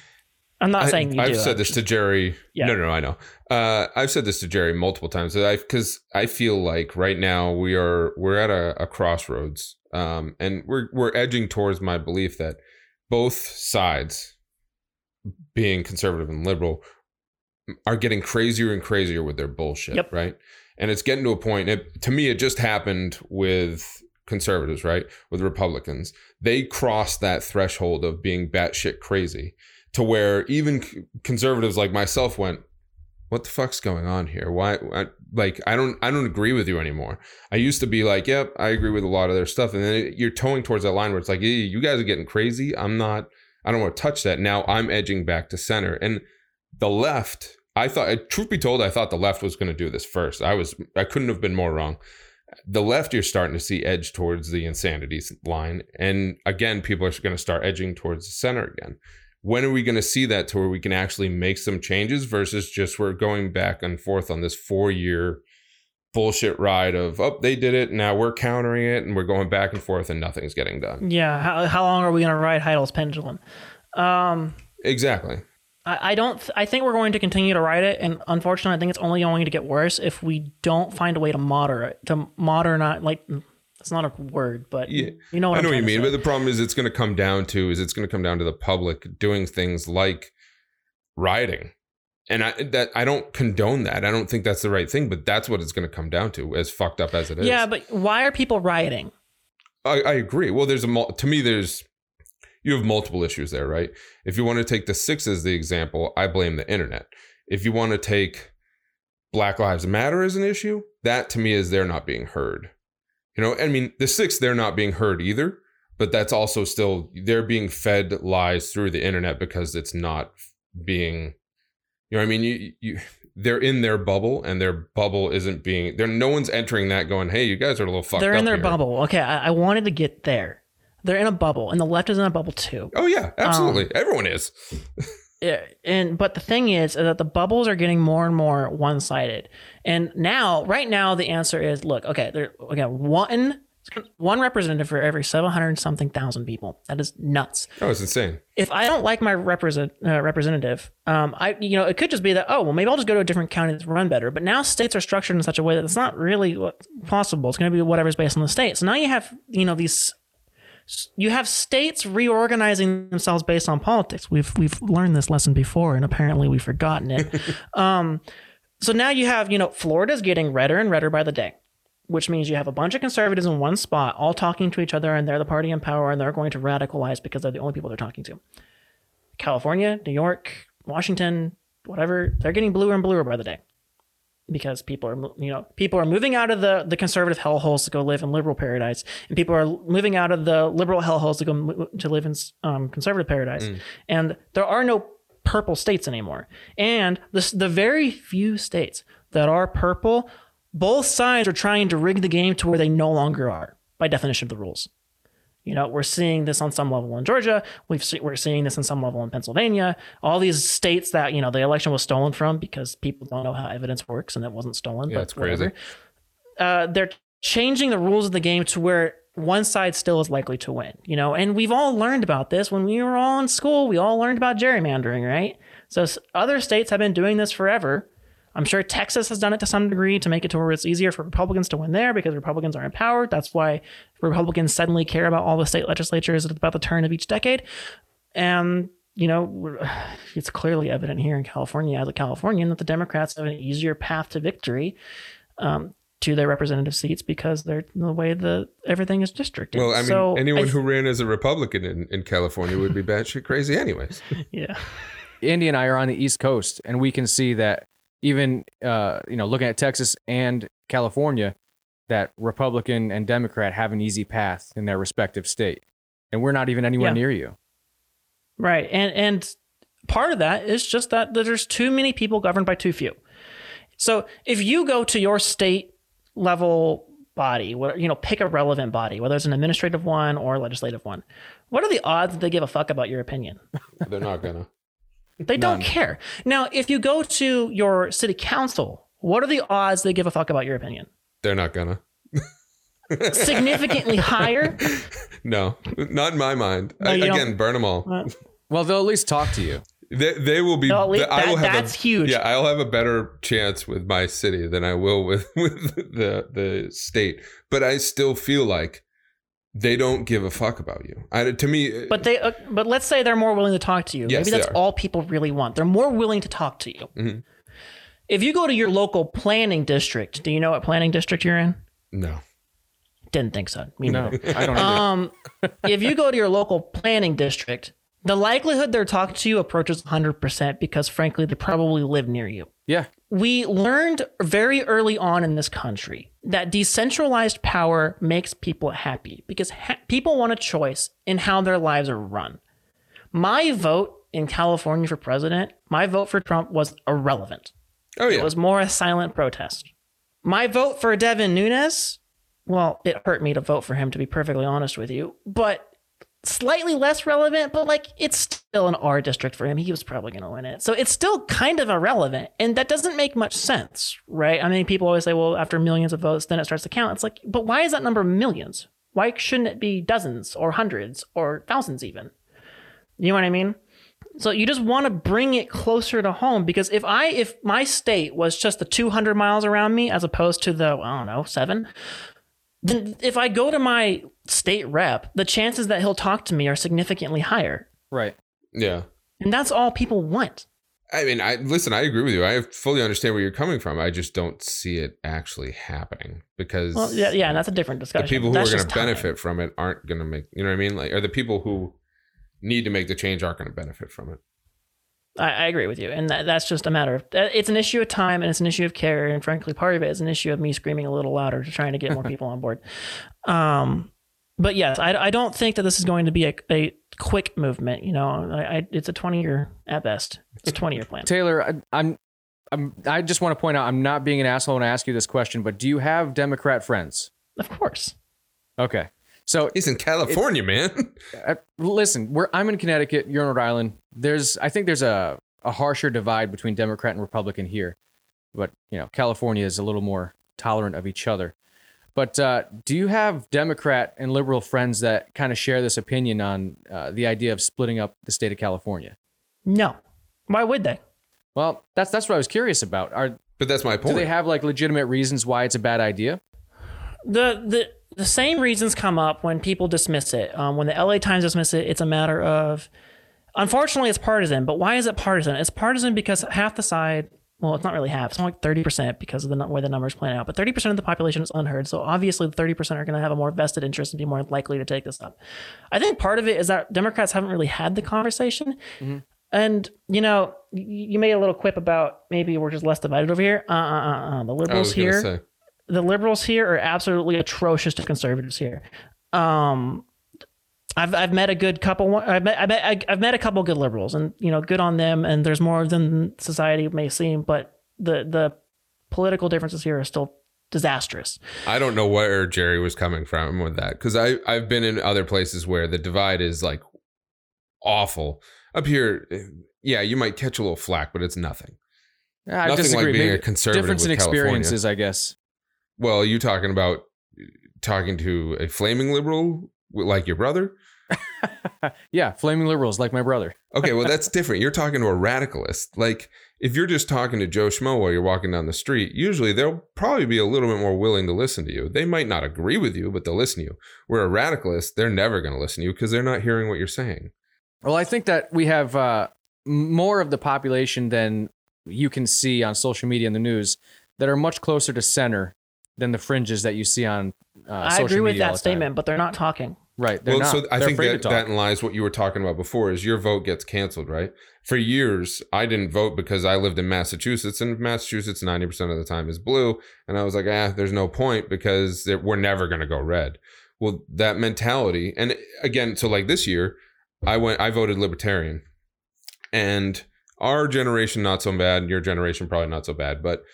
S4: I'm not
S1: I,
S4: saying you
S1: I've
S4: do.
S1: said this to Jerry.
S4: Yeah.
S1: No, no, no, I know. Uh, I've said this to Jerry multiple times. Because I feel like right now we are we're at a, a crossroads, um, and we're we're edging towards my belief that both sides, being conservative and liberal, are getting crazier and crazier with their bullshit.
S4: Yep.
S1: Right, and it's getting to a point. It, to me, it just happened with conservatives, right? With Republicans, they crossed that threshold of being batshit crazy to where even conservatives like myself went, "What the fuck's going on here? Why? I, like, I don't, I don't agree with you anymore." I used to be like, "Yep, I agree with a lot of their stuff," and then you're towing towards that line where it's like, "Yeah, you guys are getting crazy. I'm not. I don't want to touch that." Now I'm edging back to center, and the left. I thought, uh, truth be told, I thought the left was going to do this first. I was, I couldn't have been more wrong. The left, you're starting to see edge towards the insanity line, and again, people are going to start edging towards the center again when are we going to see that to where we can actually make some changes versus just we're going back and forth on this four year bullshit ride of oh they did it now we're countering it and we're going back and forth and nothing's getting done
S4: Yeah. How, how long are we going to ride Heidel's pendulum? Um,
S1: exactly
S4: I, I don't. th- I think we're going to continue to ride it, and unfortunately, I think it's only going to get worse if we don't find a way to moderate to modernize. Like, it's not a word, but
S1: Yeah.
S4: you know what
S1: i know what you mean but the problem is it's going to come down to is it's going to come down to the public doing things like rioting and I that I don't condone that. I don't think that's the right thing, but that's what it's going to come down to, as fucked up as it is.
S4: yeah, but why are people rioting?
S1: I, I agree. Well, there's a to me there's you have multiple issues there, right? If you want to take the six as the example, I blame the internet. If you want to take Black Lives Matter as an issue, that to me is they're not being heard. You know, I mean, the six they're not being heard either, but that's also still they're being fed lies through the internet because it's not being you know what I mean? You you they're in their bubble and their bubble isn't being there no one's entering that going, "Hey, you guys are a little fucked
S4: They're in their
S1: here."
S4: bubble. Okay, I, I wanted to get there. They're in a bubble, and the left is in a bubble too.
S1: Oh yeah, absolutely.
S4: Um,
S1: Everyone is.
S4: Yeah, and but the thing is that the bubbles are getting more and more one-sided. And now, right now, the answer is look, okay, there again one one representative for every seven hundred something thousand people. That is nuts.
S1: Oh, it's insane.
S4: If I don't like my represent uh, representative, um, I you know it could just be that oh well maybe I'll just go to a different county that's run better. But now states are structured in such a way that it's not really possible. It's going to be whatever's based on the state. So now you have you know these you have states reorganizing themselves based on politics. We've we've learned this lesson before, and apparently we've forgotten it. um, so now you have you know Florida's getting redder and redder by the day, which means you have a bunch of conservatives in one spot, all talking to each other, and they're the party in power, and they're going to radicalize because they're the only people they're talking to. California, New York, Washington, whatever, they're getting bluer and bluer by the day because people are you know people are moving out of the the conservative hellholes to go live in liberal paradise and people are moving out of the liberal hellholes to go to live in um, conservative paradise and there are no purple states anymore. And the the very few states that are purple, both sides are trying to rig the game to where they no longer are by definition of the rules. You know, we're seeing this on some level in Georgia. We've see, we're seeing this on some level in Pennsylvania. All these states that you know the election was stolen from because people don't know how evidence works and it wasn't stolen.
S1: Yeah,
S4: but
S1: it's crazy.
S4: Uh, they're changing the rules of the game to where one side still is likely to win. You know, and we've all learned about this when we were all in school. We all learned about gerrymandering, right? So other states have been doing this forever. I'm sure Texas has done it to some degree to make it to where it's easier for Republicans to win there because Republicans are empowered. That's why Republicans suddenly care about all the state legislatures at about the turn of each decade. And, you know, it's clearly evident here in California as a Californian that the Democrats have an easier path to victory um, to their representative seats because they're the way the everything is districted.
S1: Well, I mean,
S4: So
S1: anyone
S4: I-
S1: who ran as a Republican in, in California would be batshit crazy, anyways.
S4: yeah.
S2: Andy and I are on the East Coast, and we can see that even uh, you know looking at Texas and California, that Republican and Democrat have an easy path in their respective state, and we're not even anywhere
S4: Yeah.
S2: near you.
S4: Right. And and part of that is just that there's too many people governed by too few. So if you go to your state level body, what you know, pick a relevant body, whether it's an administrative one or a legislative one, what are the odds that they give a fuck about your opinion?
S1: They're not gonna.
S4: They don't care. Now, if you go to your city council, what are the odds they give a fuck about your opinion?
S1: They're not gonna.
S4: Significantly higher.
S1: No, not in my mind.
S4: No,
S1: I-
S4: you don't-
S1: again, burn them all.
S4: Uh,
S2: Well, they'll at least talk to you.
S1: They, they will be.
S4: No, at least
S1: I will
S4: that-
S1: have
S4: that's
S1: a,
S4: huge.
S1: Yeah, I'll have a better chance with my city than I will with with the the state. But I still feel like they don't give a fuck about you. I, to me,
S4: But they, uh, but let's say they're more willing to talk to you.
S1: Yes,
S4: Maybe that's all people really want. They're more willing to talk to you.
S1: Mhm.
S4: If you go to your local planning district, do you know what planning district you're in?
S1: no.
S4: Didn't think so. Me
S2: No. I don't.
S4: Um, if you go to your local planning district, the likelihood they're talking to you approaches 100% because, frankly, they probably live near you.
S2: yeah,
S4: We learned very early on in this country that decentralized power makes people happy because ha- people want a choice in how their lives are run. My vote in California for president, my vote for Trump was irrelevant.
S1: Oh yeah.
S4: It was more a silent protest. My vote for Devin Nunes, well, it hurt me to vote for him, to be perfectly honest with you, but slightly less relevant, but like it's still an R district for him. He was probably going to win it. So it's still kind of irrelevant. And that doesn't make much sense, right? I mean, people always say, well, after millions of votes, then it starts to count. It's like, but why is that number millions? Why shouldn't it be dozens or hundreds or thousands even? You know what I mean? So you just want to bring it closer to home because if I if my state was just the 200 miles around me as opposed to the I don't know 7 then if I go to my state rep the chances that he'll talk to me are significantly higher
S2: right.
S1: yeah.
S4: and that's all people want.
S1: I mean, I listen. I agree with you. I fully understand where you're coming from. I just don't see it actually happening because
S4: Well yeah yeah and that's a different discussion.
S1: the
S4: discussion.
S1: people who
S4: That's
S1: are going to benefit from it aren't going to make. You know what I mean? Like, are the people who need to make the change aren't going to benefit from it?
S4: I, I agree with you, and that, that's just a matter of it's an issue of time and it's an issue of care, and frankly, part of it is an issue of me screaming a little louder to trying to get more people on board. Um, but yes, I, I don't think that this is going to be a, a quick movement. You know, I, I, it's a twenty year at best. It's a twenty year plan.
S2: Taylor, I, I'm, I'm, I just want to point out, I'm not being an asshole when I ask you this question, but do you have Democrat friends?
S4: Of course,
S2: Okay, so
S1: He's in California, man.
S2: uh, listen, we're, I'm in Connecticut. You're in Rhode Island. There's, I think there's a, a harsher divide between Democrat and Republican here, but you know, California is a little more tolerant of each other. But uh, do you have Democrat and liberal friends that kind of share this opinion on uh, the idea of splitting up the state of California?
S4: no. Why would they?
S2: Well, that's that's what I was curious about. Are
S1: But that's my point.
S2: do they have like legitimate reasons why it's a bad idea?
S4: the the the same reasons come up when people dismiss it. Um, when the LA Times dismiss it, it's a matter of, unfortunately, it's partisan. But why is it partisan? It's partisan because half the side, well, it's not really half. It's only like thirty percent because of the way the numbers plan out. But thirty percent of the population is unheard. So obviously, the thirty percent are going to have a more vested interest and be more likely to take this up. I think part of it is that Democrats haven't really had the conversation. And you know, you made a little quip about maybe we're just less divided over here. Uh, uh, uh, uh. The liberals here. The liberals here are absolutely atrocious to conservatives here. Um, I've I've met a good couple. I've met, I've met I've met a couple good liberals, and you know, good on them. And there's more than society may seem, but the the political differences here are still disastrous.
S1: I don't know where Jerry was coming from with that because I I've been in other places where the divide is like awful. Up here, yeah, you might catch a little flack, but it's nothing.
S2: I
S1: Nothing
S2: disagree.
S1: like being
S2: Maybe
S1: a conservative
S2: difference
S1: with
S2: in
S1: California.
S2: experiences, I guess.
S1: Well, you talking about talking to a flaming liberal like your brother?
S2: yeah, flaming liberals like my brother.
S1: Okay, well that's different. You're talking to a radicalist. Like if you're just talking to Joe Schmo while you're walking down the street, usually they'll probably be a little bit more willing to listen to you. They might not agree with you, but they'll listen to you. Where a radicalist, they're never going to listen to you because they're not hearing what you're saying.
S2: Well, I think that we have uh, more of the population than you can see on social media and the news that are much closer to center than the fringes that you see on uh,
S4: I agree with that
S2: the time.
S4: statement, but they're not talking.
S2: Right. They're
S1: well,
S2: not.
S1: so I
S2: They're
S1: think that that lies what you were talking about before is your vote gets canceled, right? For years, I didn't vote because I lived in Massachusetts, and Massachusetts ninety percent of the time is blue, and I was like, ah, there's no point because they're- we're never going to go red. Well, that mentality, and again, so like this year, I went, I voted Libertarian, and our generation not so bad, your generation probably not so bad, but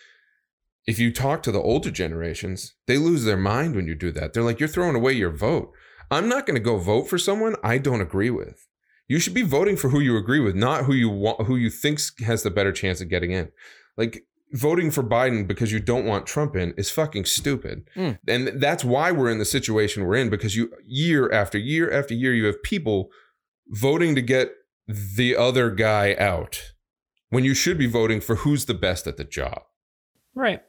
S1: if you talk to the older generations, they lose their mind when you do that. They're like, you're throwing away your vote. I'm not going to go vote for someone I don't agree with. You should be voting for who you agree with, not who you want, who you think has the better chance of getting in. Like voting for Biden because you don't want Trump in is fucking stupid.
S2: Mm.
S1: And that's why we're in the situation we're in because you year after year after year you have people voting to get the other guy out when you should be voting for who's the best at the job.
S4: Right.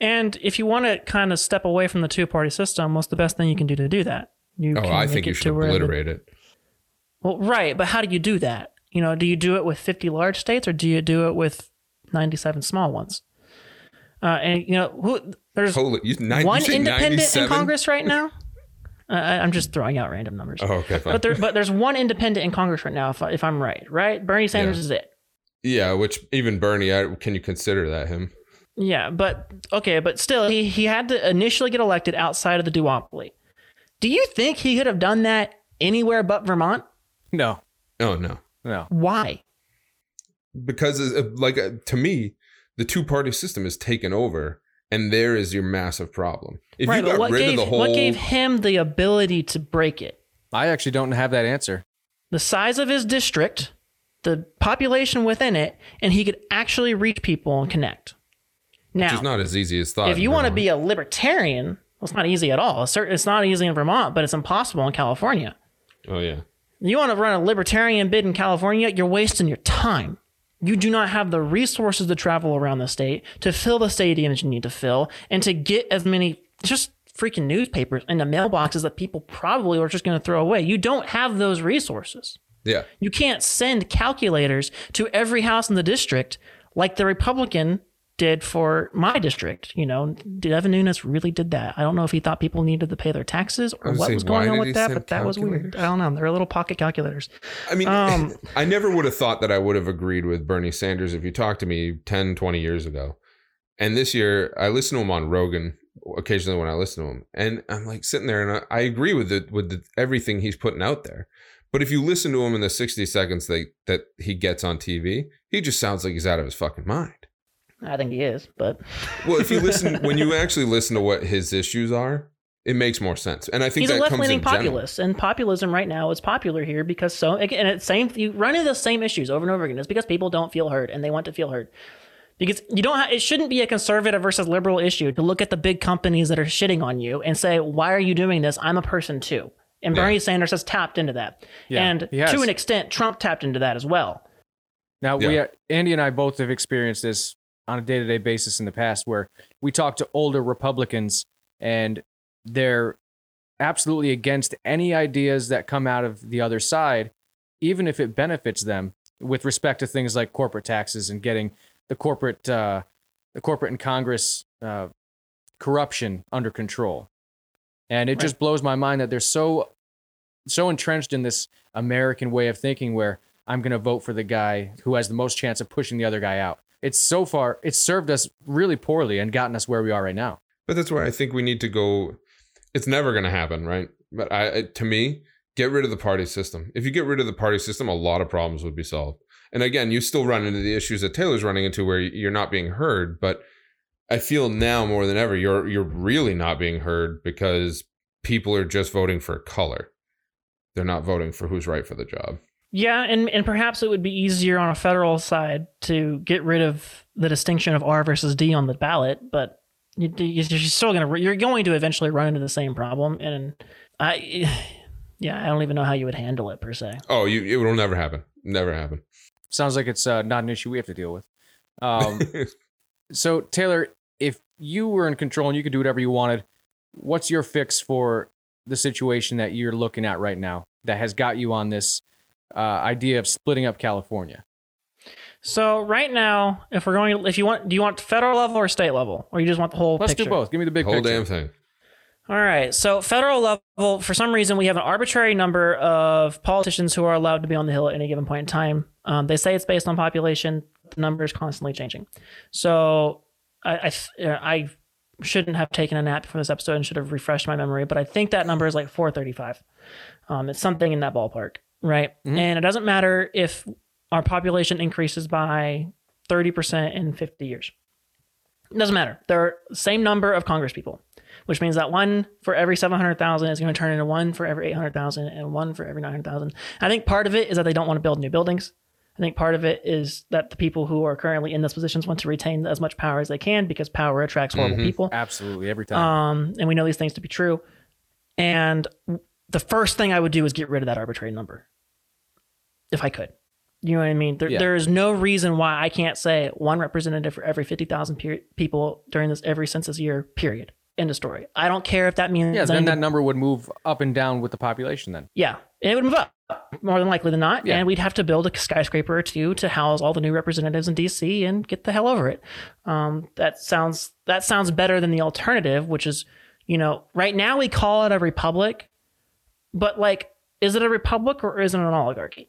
S4: And if you want to kind of step away from the two party system, what's the best thing you can do to do that? You
S1: Oh,
S4: can
S1: I think you should
S4: the-
S1: obliterate it.
S4: Well, right, but how do you do that? You know, do you do it with 50 large states or do you do it with 97 small ones? Uh, and you know, who there's
S1: Holy, you, nine,
S4: one
S1: you
S4: independent in Congress right now. Uh, I, I'm just throwing out random numbers.
S1: Oh, okay, fine.
S4: But there, but there's one independent in Congress right now, if, if I'm right, right? Bernie Sanders
S1: Yeah.
S4: is it.
S1: Yeah, which even Bernie, I, can you consider that him?
S4: Yeah, but okay, but still, he, he had to initially get elected outside of the duopoly. Do you think he could have done that anywhere but Vermont?
S2: no,
S1: Oh no,
S2: no.
S4: Why?
S1: because uh, like uh, to me, the two party system is taken over, and there is your massive problem. If
S4: right,
S1: you
S4: but
S1: got
S4: what
S1: rid
S4: gave
S1: of the whole,
S4: what gave him the ability to break it?
S2: I actually don't have that answer.
S4: The size of his district, the population within it, and he could actually reach people and connect.
S1: Which
S4: Now,
S1: is not as easy as thought.
S4: if you want to be a libertarian, well, it's not easy at all. It's, it's not easy in Vermont, but it's impossible in California.
S1: oh yeah,
S4: You want to run a libertarian bid in California, you're wasting your time. You do not have the resources to travel around the state, to fill the stadiums you need to fill, and to get as many just freaking newspapers into mailboxes that people probably are just going to throw away. You don't have those resources.
S1: yeah.
S4: You can't send calculators to every house in the district like the Republican did for my district. You know, Devin Nunes really did that. I don't know if he thought people needed to pay their taxes or
S1: was
S4: what was going on with that, but that was weird. I don't know. They're a little pocket calculators.
S1: I mean,
S4: Um,
S1: I never would have thought that I would have agreed with Bernie Sanders if you talked to me 10, 20 years ago. And this year, I listen to him on Rogan occasionally when I listen to him, and I'm like sitting there, and I, I agree with it with the, everything he's putting out there. But if you listen to him in the 60 seconds that that he gets on TV, he just sounds like he's out of his fucking mind.
S4: I think he is, but
S1: Well, if you listen, when you actually listen to what his issues are, it makes more sense. And I think
S4: he's a left
S1: comes
S4: leaning
S1: in general.
S4: populist, and populism right now is popular here because so and it's same you run into the same issues over and over again. It's because people don't feel heard and they want to feel heard. Because you don't, ha- it shouldn't be a conservative versus liberal issue to look at the big companies that are shitting on you and say, "Why are you doing this? I'm a person too." And
S1: Yeah.
S4: Bernie Sanders has tapped into that,
S2: Yeah,
S4: and to an extent, Trump tapped into that as well.
S2: Now we, are, Andy and I both have experienced this on a day-to-day basis in the past, where we talk to older Republicans and they're absolutely against any ideas that come out of the other side, even if it benefits them with respect to things like corporate taxes and getting the corporate, uh, the corporate and Congress uh, corruption under control. And it
S4: Right.
S2: just blows my mind that they're so, so entrenched in this American way of thinking where I'm going to vote for the guy who has the most chance of pushing the other guy out. It's so far, it's served us really poorly and gotten us where we are right now.
S1: But that's where I think we need to go. It's never going to happen, right? But I, to me, Get rid of the party system. If you get rid of the party system, a lot of problems would be solved. And again, you still run into the issues that Taylor's running into where you're not being heard, but I feel now more than ever you're you're really not being heard because people are just voting for color. They're not voting for who's right for the job.
S4: Yeah, and, and perhaps it would be easier on a federal side to get rid of the distinction of R versus D on the ballot, but you, you're still gonna you're going to eventually run into the same problem, and I, yeah, I don't even know how you would handle it per se.
S1: Oh, you it will never happen. Never happen.
S2: Sounds like it's uh, not an issue we have to deal with. Um, so Taylor, if you were in control and you could do whatever you wanted, what's your fix for the situation that you're looking at right now that has got you on this uh, idea of splitting up California?
S4: So right now, if we're going, if you want, do you want federal level or state level, or you just want the whole?
S2: Let's
S4: picture?
S2: do both. Give me the big
S1: Whole
S2: picture.
S1: damn thing.
S4: All right. So federal level, for some reason, we have an arbitrary number of politicians who are allowed to be on the hill at any given point in time. Um, they say it's based on population. The number is constantly changing. So I, I, I shouldn't have taken a nap before this episode and should have refreshed my memory, but I think that number is like 435. Um, it's something in that ballpark, right?
S2: Mhm.
S4: And it doesn't matter if our population increases by 30% in 50 years. It doesn't matter. There are the same number of Congress people, which means that one for every 700,000 is going to turn into one for every 800,000 and one for every 900,000. I think part of it is that they don't want to build new buildings. I think part of it is that the people who are currently in those positions want to retain as much power as they can because power attracts horrible
S1: Mhm.
S4: people.
S2: Absolutely, every time.
S4: Um, and we know these things to be true. And the first thing I would do is get rid of that arbitrary number, if I could. You know what I mean? There,
S2: Yeah.
S4: there is no reason why I can't say one representative for every fifty thousand pe- people during this every census year. Period. End of story. I don't care if that means
S2: yeah, then
S4: anything-
S2: that number would move up and down with the population. Then
S4: yeah, it would move up more than likely than not,
S2: Yeah.
S4: and we'd have to build a skyscraper or two to house all the new representatives in DC and get the hell over it. Um, that sounds that sounds better than the alternative, which is, you know, right now we call it a republic, but like, is it a republic or is it an oligarchy?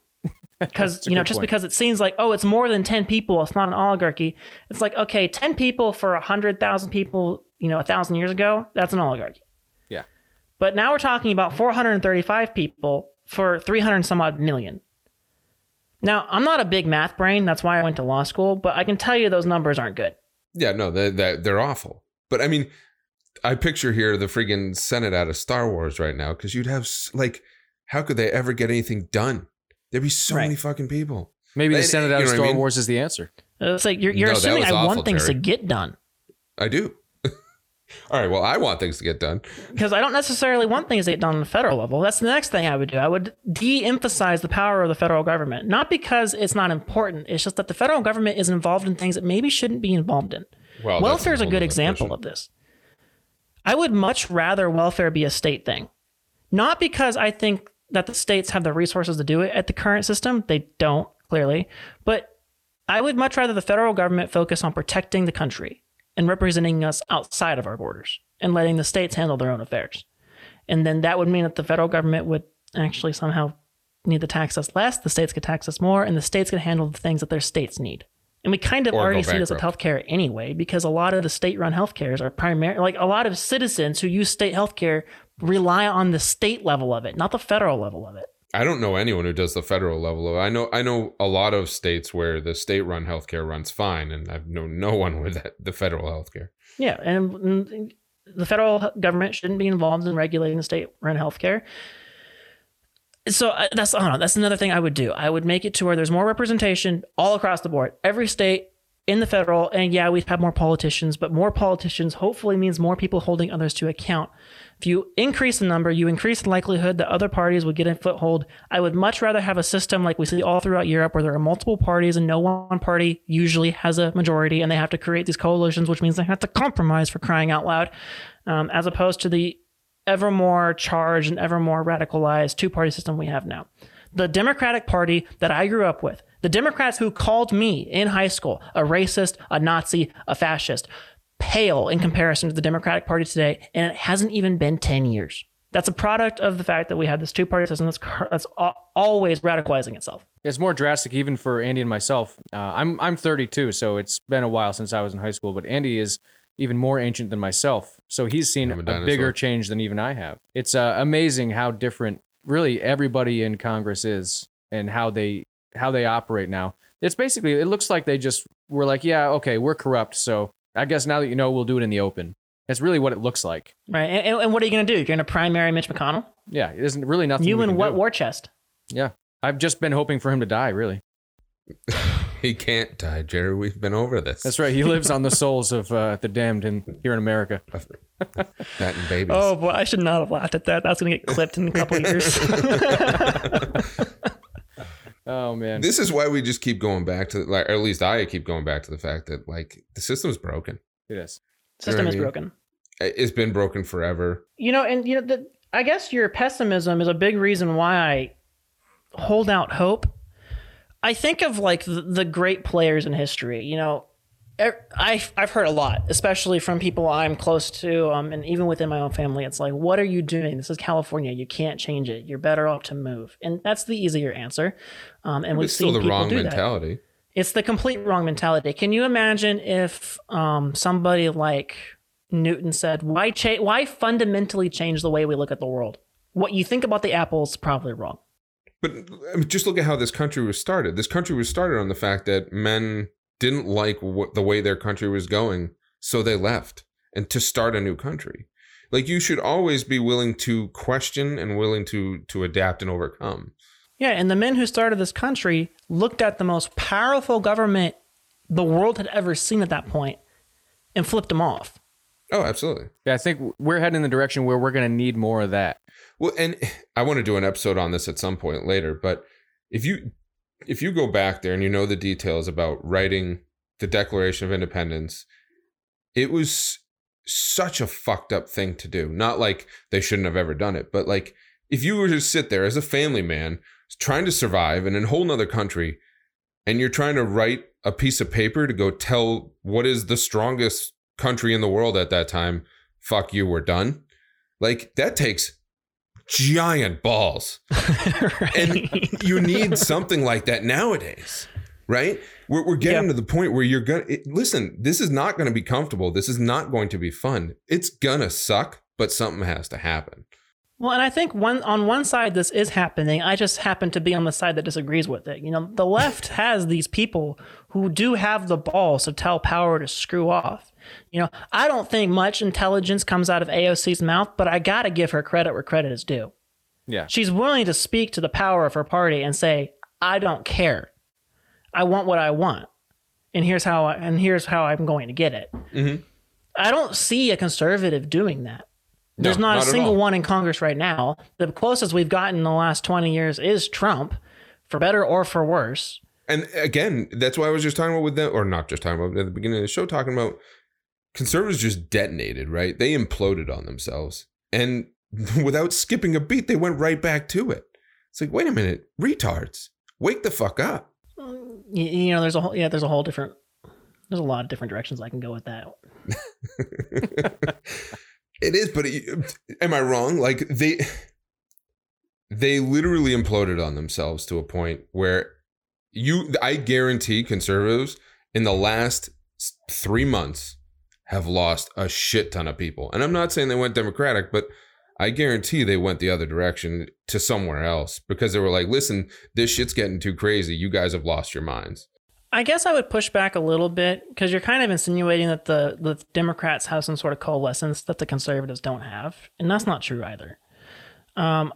S4: Because you know, just
S2: point.
S4: because it seems like oh, it's more than ten people, it's not an oligarchy. It's like okay, ten people for a hundred thousand people, you know, a thousand years ago, that's an oligarchy.
S2: Yeah.
S4: But now we're talking about 435 people for 300 some odd million. Now, I'm not a big math brain. That's why I went to law school, but I can tell you those numbers aren't good.
S1: Yeah, no, they they they're awful. But I mean, I picture here the friggin' Senate out of Star Wars right now because you'd have like, how could they ever get anything done? There'd be so
S4: Right.
S1: many fucking people.
S2: maybe the
S1: And-
S2: Senate
S1: you
S2: out of
S1: know what I
S2: Star
S1: mean?
S2: Wars is the answer.
S4: It's like you're, you're
S1: No,
S4: assuming I
S1: awful,
S4: want things
S1: Jerry.
S4: to get done
S1: I do. All right, well, I want things to get done.
S4: because I don't necessarily want things to get done on the federal level. That's the next thing I would do. I would de emphasize the power of the federal government, not because it's not important. It's just that the federal government is involved in things that maybe shouldn't be involved in.
S1: Well,
S4: welfare is a good example
S1: question.
S4: of this. I would much rather welfare be a state thing. Not because I think that the states have the resources to do it at the current system. They don't, clearly. But I would much rather the federal government focus on protecting the country and representing us outside of our borders and letting the states handle their own affairs. And then that would mean that the federal government would actually somehow need to tax us less, the states could tax us more, and the states could handle the things that their states need. And we kind of
S1: Or
S4: already see this with healthcare anyway, because a lot of the state-run healthcares are primarily like a lot of citizens who use state healthcare rely on the state level of it, not the federal level of it.
S1: I don't know anyone who does the federal level. Of, I know I know a lot of states where the state-run healthcare runs fine, and I've known no one with that, the federal healthcare.
S4: Yeah, and mm, the federal government shouldn't be involved in regulating the state-run healthcare. So uh, that's I don't know. That's another thing I would do. I would make it to where there's more representation all across the board, every state in the federal, and yeah, we'd have more politicians, but more politicians hopefully means more people holding others to account. If you increase the number, you increase the likelihood that other parties would get a foothold. I would much rather have a system like we see all throughout Europe where there are multiple parties and no one party usually has a majority and they have to create these coalitions, which means they have to compromise for crying out loud, um, as opposed to the ever more charged and ever more radicalized two party system we have now. The Democratic Party that I grew up with, the Democrats who called me in high school a racist, a Nazi, a fascist, pale in comparison to the Democratic Party today, and it hasn't even been 10 years. That's a product of the fact that we have this two party system that's, that's always radicalizing itself.
S2: It's more drastic even for Andy and myself. Uh, I'm I'm 32, so it's been a while since I was in high school. But Andy is even more ancient than myself, so he's seen
S1: I'm a
S2: a, bigger change than even I have. It's uh, amazing how different really everybody in Congress is and how they how they operate now. It's basically it looks like they just were like, yeah, okay, we're corrupt, so I guess now that you know, we'll do it in the open. That's really what it looks like.
S4: Right. And, and what are you going to do? You're going to primary Mitch McConnell?
S2: Yeah, it isn't really nothing.
S4: You
S2: we
S4: and what
S2: do.
S4: war chest?
S2: Yeah, I've just been hoping for him to die. Really,
S1: He can't die, Jerry. We've been over this.
S2: that's right. He lives on the souls of uh, the damned in here in America.
S1: That and babies.
S4: Oh boy, I should not have laughed at that. That's going to get clipped in a couple years.
S2: Oh man,
S1: This is why we just keep going back to, like, or at least I keep going back to the fact that, like, the system's broken.
S2: it is.
S4: System
S1: what I
S4: is
S1: mean?
S4: broken.
S1: It's been broken forever.
S4: You know, and you know, the, I guess your pessimism is a big reason why I hold out hope. I think of like the, the great players in history. You know, er- I I've heard a lot, especially from people I'm close to, um, and even within my own family. It's like, what are you doing? This is California. You can't change it. You're better off to move, and that's the easier answer. Um, and we've
S1: It's still
S4: seen
S1: the
S4: people
S1: wrong
S4: do that.
S1: mentality.
S4: It's the complete wrong mentality. Can you imagine if um, somebody like Newton said, "Why cha- Why fundamentally change the way we look at the world? What you think about the apple is probably wrong."
S1: But I mean, just look at how this country was started. This country was started on the fact that men didn't like what, the way their country was going, so they left and to start a new country. Like you should always be willing to question and willing to to adapt and overcome.
S4: Yeah, and the men who started this country looked at the most powerful government the world had ever seen at that point and flipped them off.
S1: Oh, absolutely.
S2: Yeah, I think we're heading in the direction where we're going to need more of that.
S1: Well, and I want to do an episode on this at some point later, but if you if you go back there and you know the details about writing the Declaration of Independence, it was such a fucked up thing to do. Not like they shouldn't have ever done it, but like if you were to sit there as a family man trying to survive in a whole nother country and you're trying to write a piece of paper to go tell what is the strongest country in the world at that time, fuck you, we're done. Like that takes giant balls. And you need something like that nowadays, right? We're, we're getting
S4: Yeah.
S1: to the point where you're going to listen, this is not going to be comfortable. This is not going to be fun. It's going to suck, but something has to happen.
S4: Well, and I think one on one side this is happening. I just happen to be on the side that disagrees with it. You know, the left has these people who do have the balls to tell power to screw off. You know, I don't think much intelligence comes out of AOC's mouth, but I got to give her credit where credit is due.
S2: Yeah.
S4: She's willing to speak to the power of her party and say, "I don't care. I want what I want, and here's how I, and here's how I'm going to get it."
S1: Mhm.
S4: I don't see a conservative doing that. There's not,
S1: not
S4: a single one in Congress right now. The closest we've gotten in the last 20 years is Trump, for better or for worse.
S1: And again, that's why I was just talking about with them, or not just talking about at the beginning of the show, talking about conservatives just detonated, right? They imploded on themselves. And without skipping a beat, they went right back to it. It's like, wait a minute, retards, wake the fuck up.
S4: You, know, there's a whole yeah, there's a whole different there's a lot of different directions I can go with that.
S1: it is, but it- am I wrong? Like they they literally imploded on themselves to a point where you I guarantee conservatives in the last 3 months have lost a shit ton of people. And I'm not saying they went democratic, but I guarantee they went the other direction to somewhere else because they were like, "Listen, this shit's getting too crazy. You guys have lost your minds."
S4: I guess I would push back a little bit because you're kind of insinuating that the, the Democrats have some sort of coalescence that the conservatives don't have, and that's not true either. Um,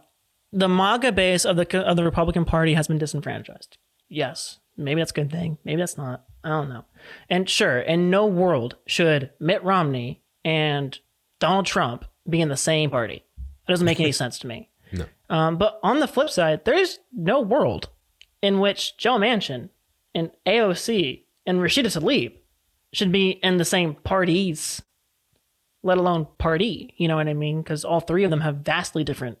S4: the MAGA base of the of the Republican Party has been disenfranchised. Yes, maybe that's a good thing. Maybe that's not. I don't know. And sure, in no world should Mitt Romney and Donald Trump be in the same party. It doesn't make any sense to me.
S1: No.
S4: Um, but on the flip side, there's no world in which Joe Manchin and AOC and Rashida Tlaib should be in the same parties, let alone party. You know what I mean? Because all three of them have vastly different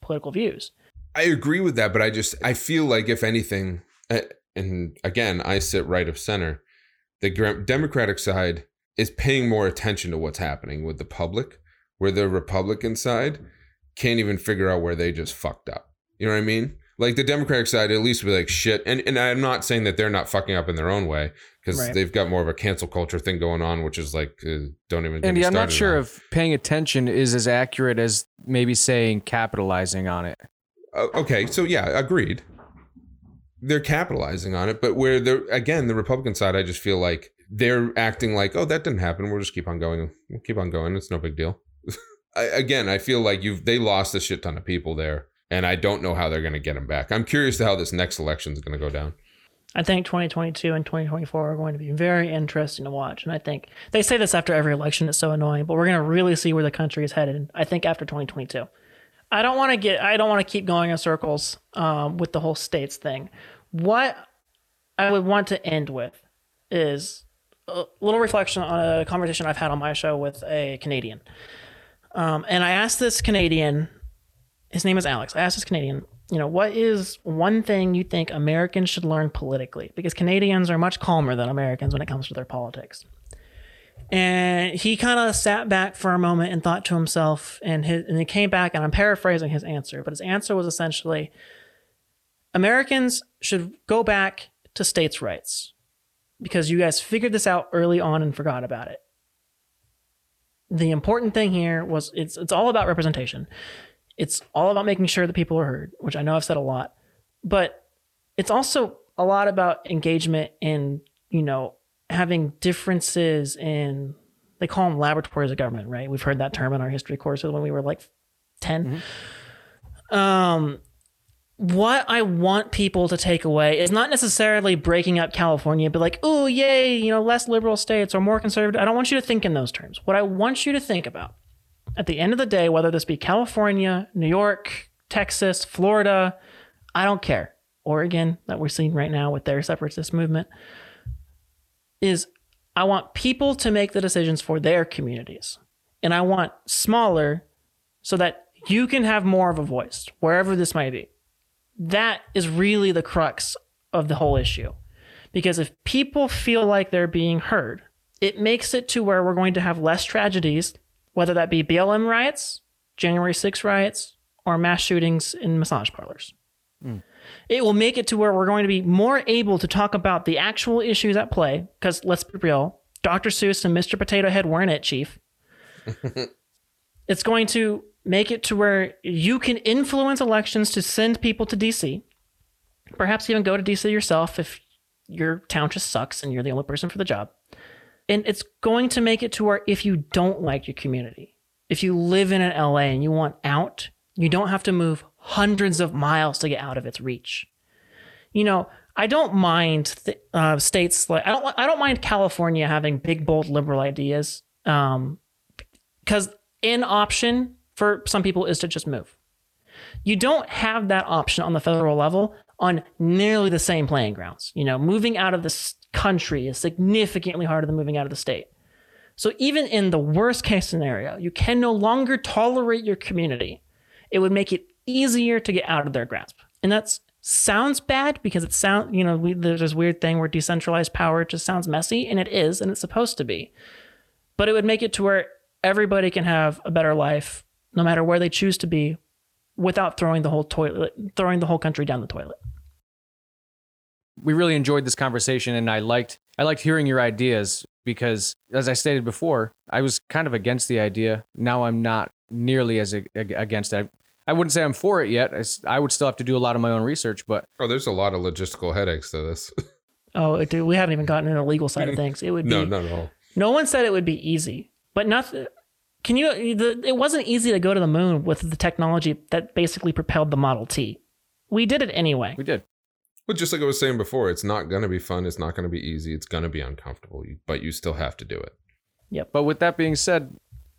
S4: political views.
S1: I agree with that, but I just I feel like if anything, and again, I sit right of center. The Democratic side is paying more attention to what's happening with the public, where the Republican side can't even figure out where they just fucked up. You know what I mean? Like the Democratic side, at least be like shit. And and I'm not saying that they're not fucking up in their own way because
S4: Right.
S1: they've got more of a cancel culture thing going on, which is like uh, don't even. get
S2: And I'm not sure
S1: on.
S2: if paying attention is as accurate as maybe saying capitalizing on it.
S1: uh, okay, so yeah, agreed. They're capitalizing on it, but where they're again the Republican side, I just feel like they're acting like, oh, that didn't happen. We'll just keep on going. We'll keep on going. It's no big deal. I, again, I feel like you've they lost a shit ton of people there, and I don't know how they're going to get them back. I'm curious to how this next election is going to go down.
S4: I think 2022 and 2024 are going to be very interesting to watch. And I think they say this after every election. It's so annoying, but we're going to really see where the country is headed. I think after 2022. I don't want to get, I don't want to keep going in circles um, with the whole states thing. What I would want to end with is a little reflection on a conversation I've had on my show with a Canadian. Um, and I asked this Canadian, his name is Alex. I asked this Canadian, you know, what is one thing you think Americans should learn politically? Because Canadians are much calmer than Americans when it comes to their politics. And he kind of sat back for a moment and thought to himself, and his, and he came back, and I'm paraphrasing his answer, but his answer was essentially Americans should go back to states' rights because you guys figured this out early on and forgot about it. The important thing here was it's it's all about representation. It's all about making sure that people are heard, which I know I've said a lot, but it's also a lot about engagement and, you know, having differences in, they call them laboratories of government, right? We've heard that term in our history courses when we were like 10. Um, what I want people to take away is not necessarily breaking up California, but like, oh, yay, you know, less liberal states or more conservative. I don't want you to think in those terms. What I want you to think about at the end of the day, whether this be California, New York, Texas, Florida, I don't care. Oregon, that we're seeing right now with their separatist movement, is I want people to make the decisions for their communities. And I want smaller so that you can have more of a voice, wherever this might be. That is really the crux of the whole issue. Because if people feel like they're being heard, it makes it to where we're going to have less tragedies whether that be BLM riots, January 6 riots, or mass shootings in massage parlors. Mm. It will make it to where we're going to be more able to talk about the actual issues at play. Because let's be real, Dr. Seuss and Mr. Potato Head weren't it, Chief. it's going to make it to where you can influence elections to send people to DC. Perhaps even go to DC yourself if your town just sucks and you're the only person for the job. And it's going to make it to where if you don't like your community, if you live in an LA and you want out, you don't have to move hundreds of miles to get out of its reach. You know, I don't mind th- uh, states like I don't I don't mind California having big bold liberal ideas um, because an option for some people is to just move. You don't have that option on the federal level on nearly the same playing grounds. You know, moving out of the country is significantly harder than moving out of the state. So even in the worst case scenario, you can no longer tolerate your community. It would make it easier to get out of their grasp. And that sounds bad because it sounds, you know, we, there's this weird thing where decentralized power just sounds messy, and it is, and it's supposed to be. But it would make it to where everybody can have a better life, no matter where they choose to be, without throwing the whole toilet, throwing the whole country down the toilet
S2: we really enjoyed this conversation and I liked I liked hearing your ideas because as I stated before, I was kind of against the idea. Now I'm not nearly as against it. I wouldn't say I'm for it yet. I, would still have to do a lot of my own research, but
S1: oh, there's a lot of logistical headaches to this.
S4: oh, dude, we haven't even gotten into the legal side of things. It would be
S1: no, not at all.
S4: No one said it would be easy, but nothing. Can you? The, it wasn't easy to go to the moon with the technology that basically propelled the Model T. We did it anyway.
S2: We did.
S1: But just like I was saying before, it's not going to be fun. It's not going to be easy. It's going to be uncomfortable, but you still have to do it.
S2: Yep. But with that being said,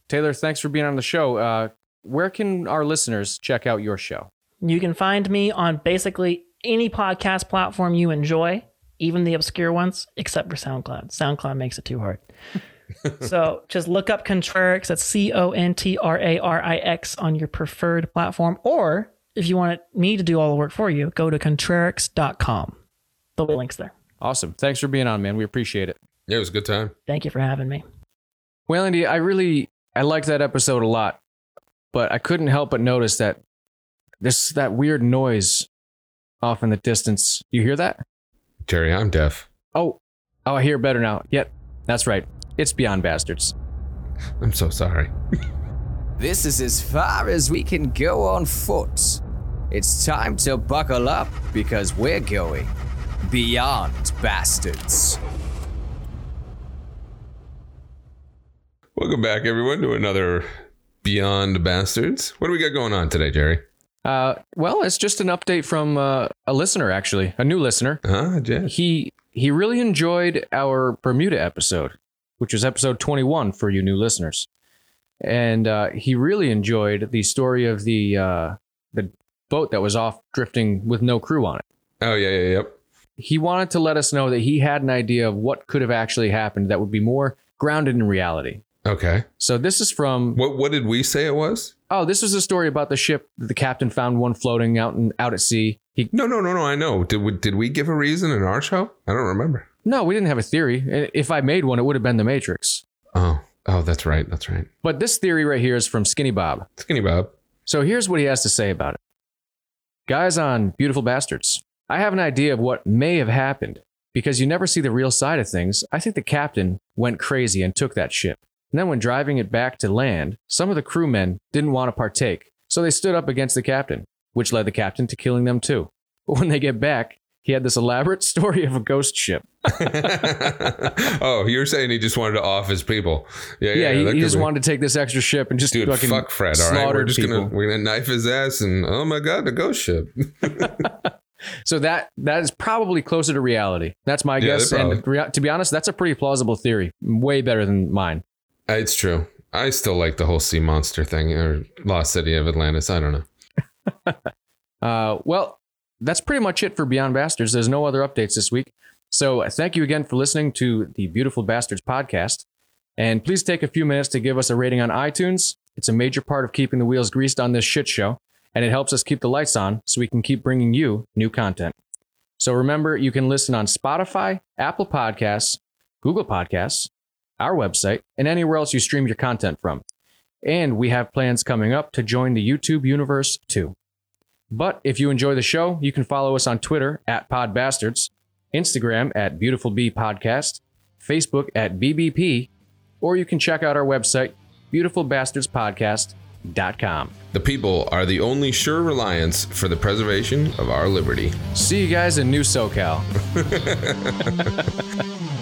S2: Taylor, thanks for being on the show. Uh, where can our listeners check out your show?
S4: You can find me on basically any podcast platform you enjoy, even the obscure ones, except for SoundCloud. SoundCloud makes it too hard. so just look up Contrarix. That's C O N T R A R I X on your preferred platform, or if you want me to do all the work for you, go to Contrarix.com. The link's there.
S2: Awesome. Thanks for being on, man. We appreciate it.
S1: Yeah, it was a good time.
S4: Thank you for having me.
S2: Well, Andy, I really I liked that episode a lot, but I couldn't help but notice that this that weird noise off in the distance. You hear that?
S1: Jerry, I'm deaf.
S2: Oh, oh, I hear better now. Yep, that's right. It's Beyond Bastards.
S1: I'm so sorry.
S5: This is as far as we can go on foot. It's time to buckle up because we're going beyond bastards.
S1: Welcome back, everyone, to another Beyond Bastards. What do we got going on today, Jerry?
S2: Uh, well, it's just an update from uh, a listener, actually, a new listener.
S1: Huh, Jerry?
S2: He he really enjoyed our Bermuda episode, which was episode 21 for you new listeners, and uh, he really enjoyed the story of the uh, the boat that was off drifting with no crew on it.
S1: Oh, yeah, yeah, yep.
S2: He wanted to let us know that he had an idea of what could have actually happened that would be more grounded in reality.
S1: Okay.
S2: So this is from
S1: What what did we say it was?
S2: oh, this was a story about the ship. That The captain found one floating out and out at sea. He
S1: No, no, no, no. I know. Did we, did we give a reason in our show? I don't remember.
S2: no, we didn't have a theory. If I made one, it would have been the Matrix.
S1: Oh, oh, that's right. That's right.
S2: But this theory right here is from Skinny Bob.
S1: Skinny Bob.
S2: So here's what he has to say about it. Guys on Beautiful Bastards, I have an idea of what may have happened. Because you never see the real side of things, I think the captain went crazy and took that ship. And then when driving it back to land, some of the crewmen didn't want to partake, so they stood up against the captain, which led the captain to killing them too. But when they get back, he had this elaborate story of a ghost ship.
S1: oh, you're saying he just wanted to off his people? Yeah,
S2: Yeah,
S1: yeah.
S2: he, he just
S1: be-
S2: wanted to take this extra ship and just
S1: Dude,
S2: fucking
S1: fuck Fred. All right, we're just
S2: people.
S1: gonna we're gonna knife his ass and oh my god, the ghost ship.
S2: So that that is probably closer to reality. That's my
S1: Yeah,
S2: guess. And to be honest, that's a pretty plausible theory. Way better than mine.
S1: It's true. I still like the whole sea monster thing or Lost City of Atlantis. I don't know.
S2: Uh, well, that's pretty much it for Beyond Bastards. There's no other updates this week. So thank you again for listening to the Beautiful Bastards podcast. And please take a few minutes to give us a rating on iTunes. It's a major part of keeping the wheels greased on this shit show, and it helps us keep the lights on so we can keep bringing you new content. So remember, you can listen on Spotify, Apple Podcasts, Google Podcasts, our website, and anywhere else you stream your content from. And we have plans coming up to join the YouTube universe too. But if you enjoy the show, you can follow us on Twitter at PodBastards, Instagram at Beautiful Bee Podcast, Facebook at BBP, or you can check out our website, beautifulbastardspodcast.com.
S1: The people are the only sure reliance for the preservation of our liberty.
S2: See you guys in New SoCal.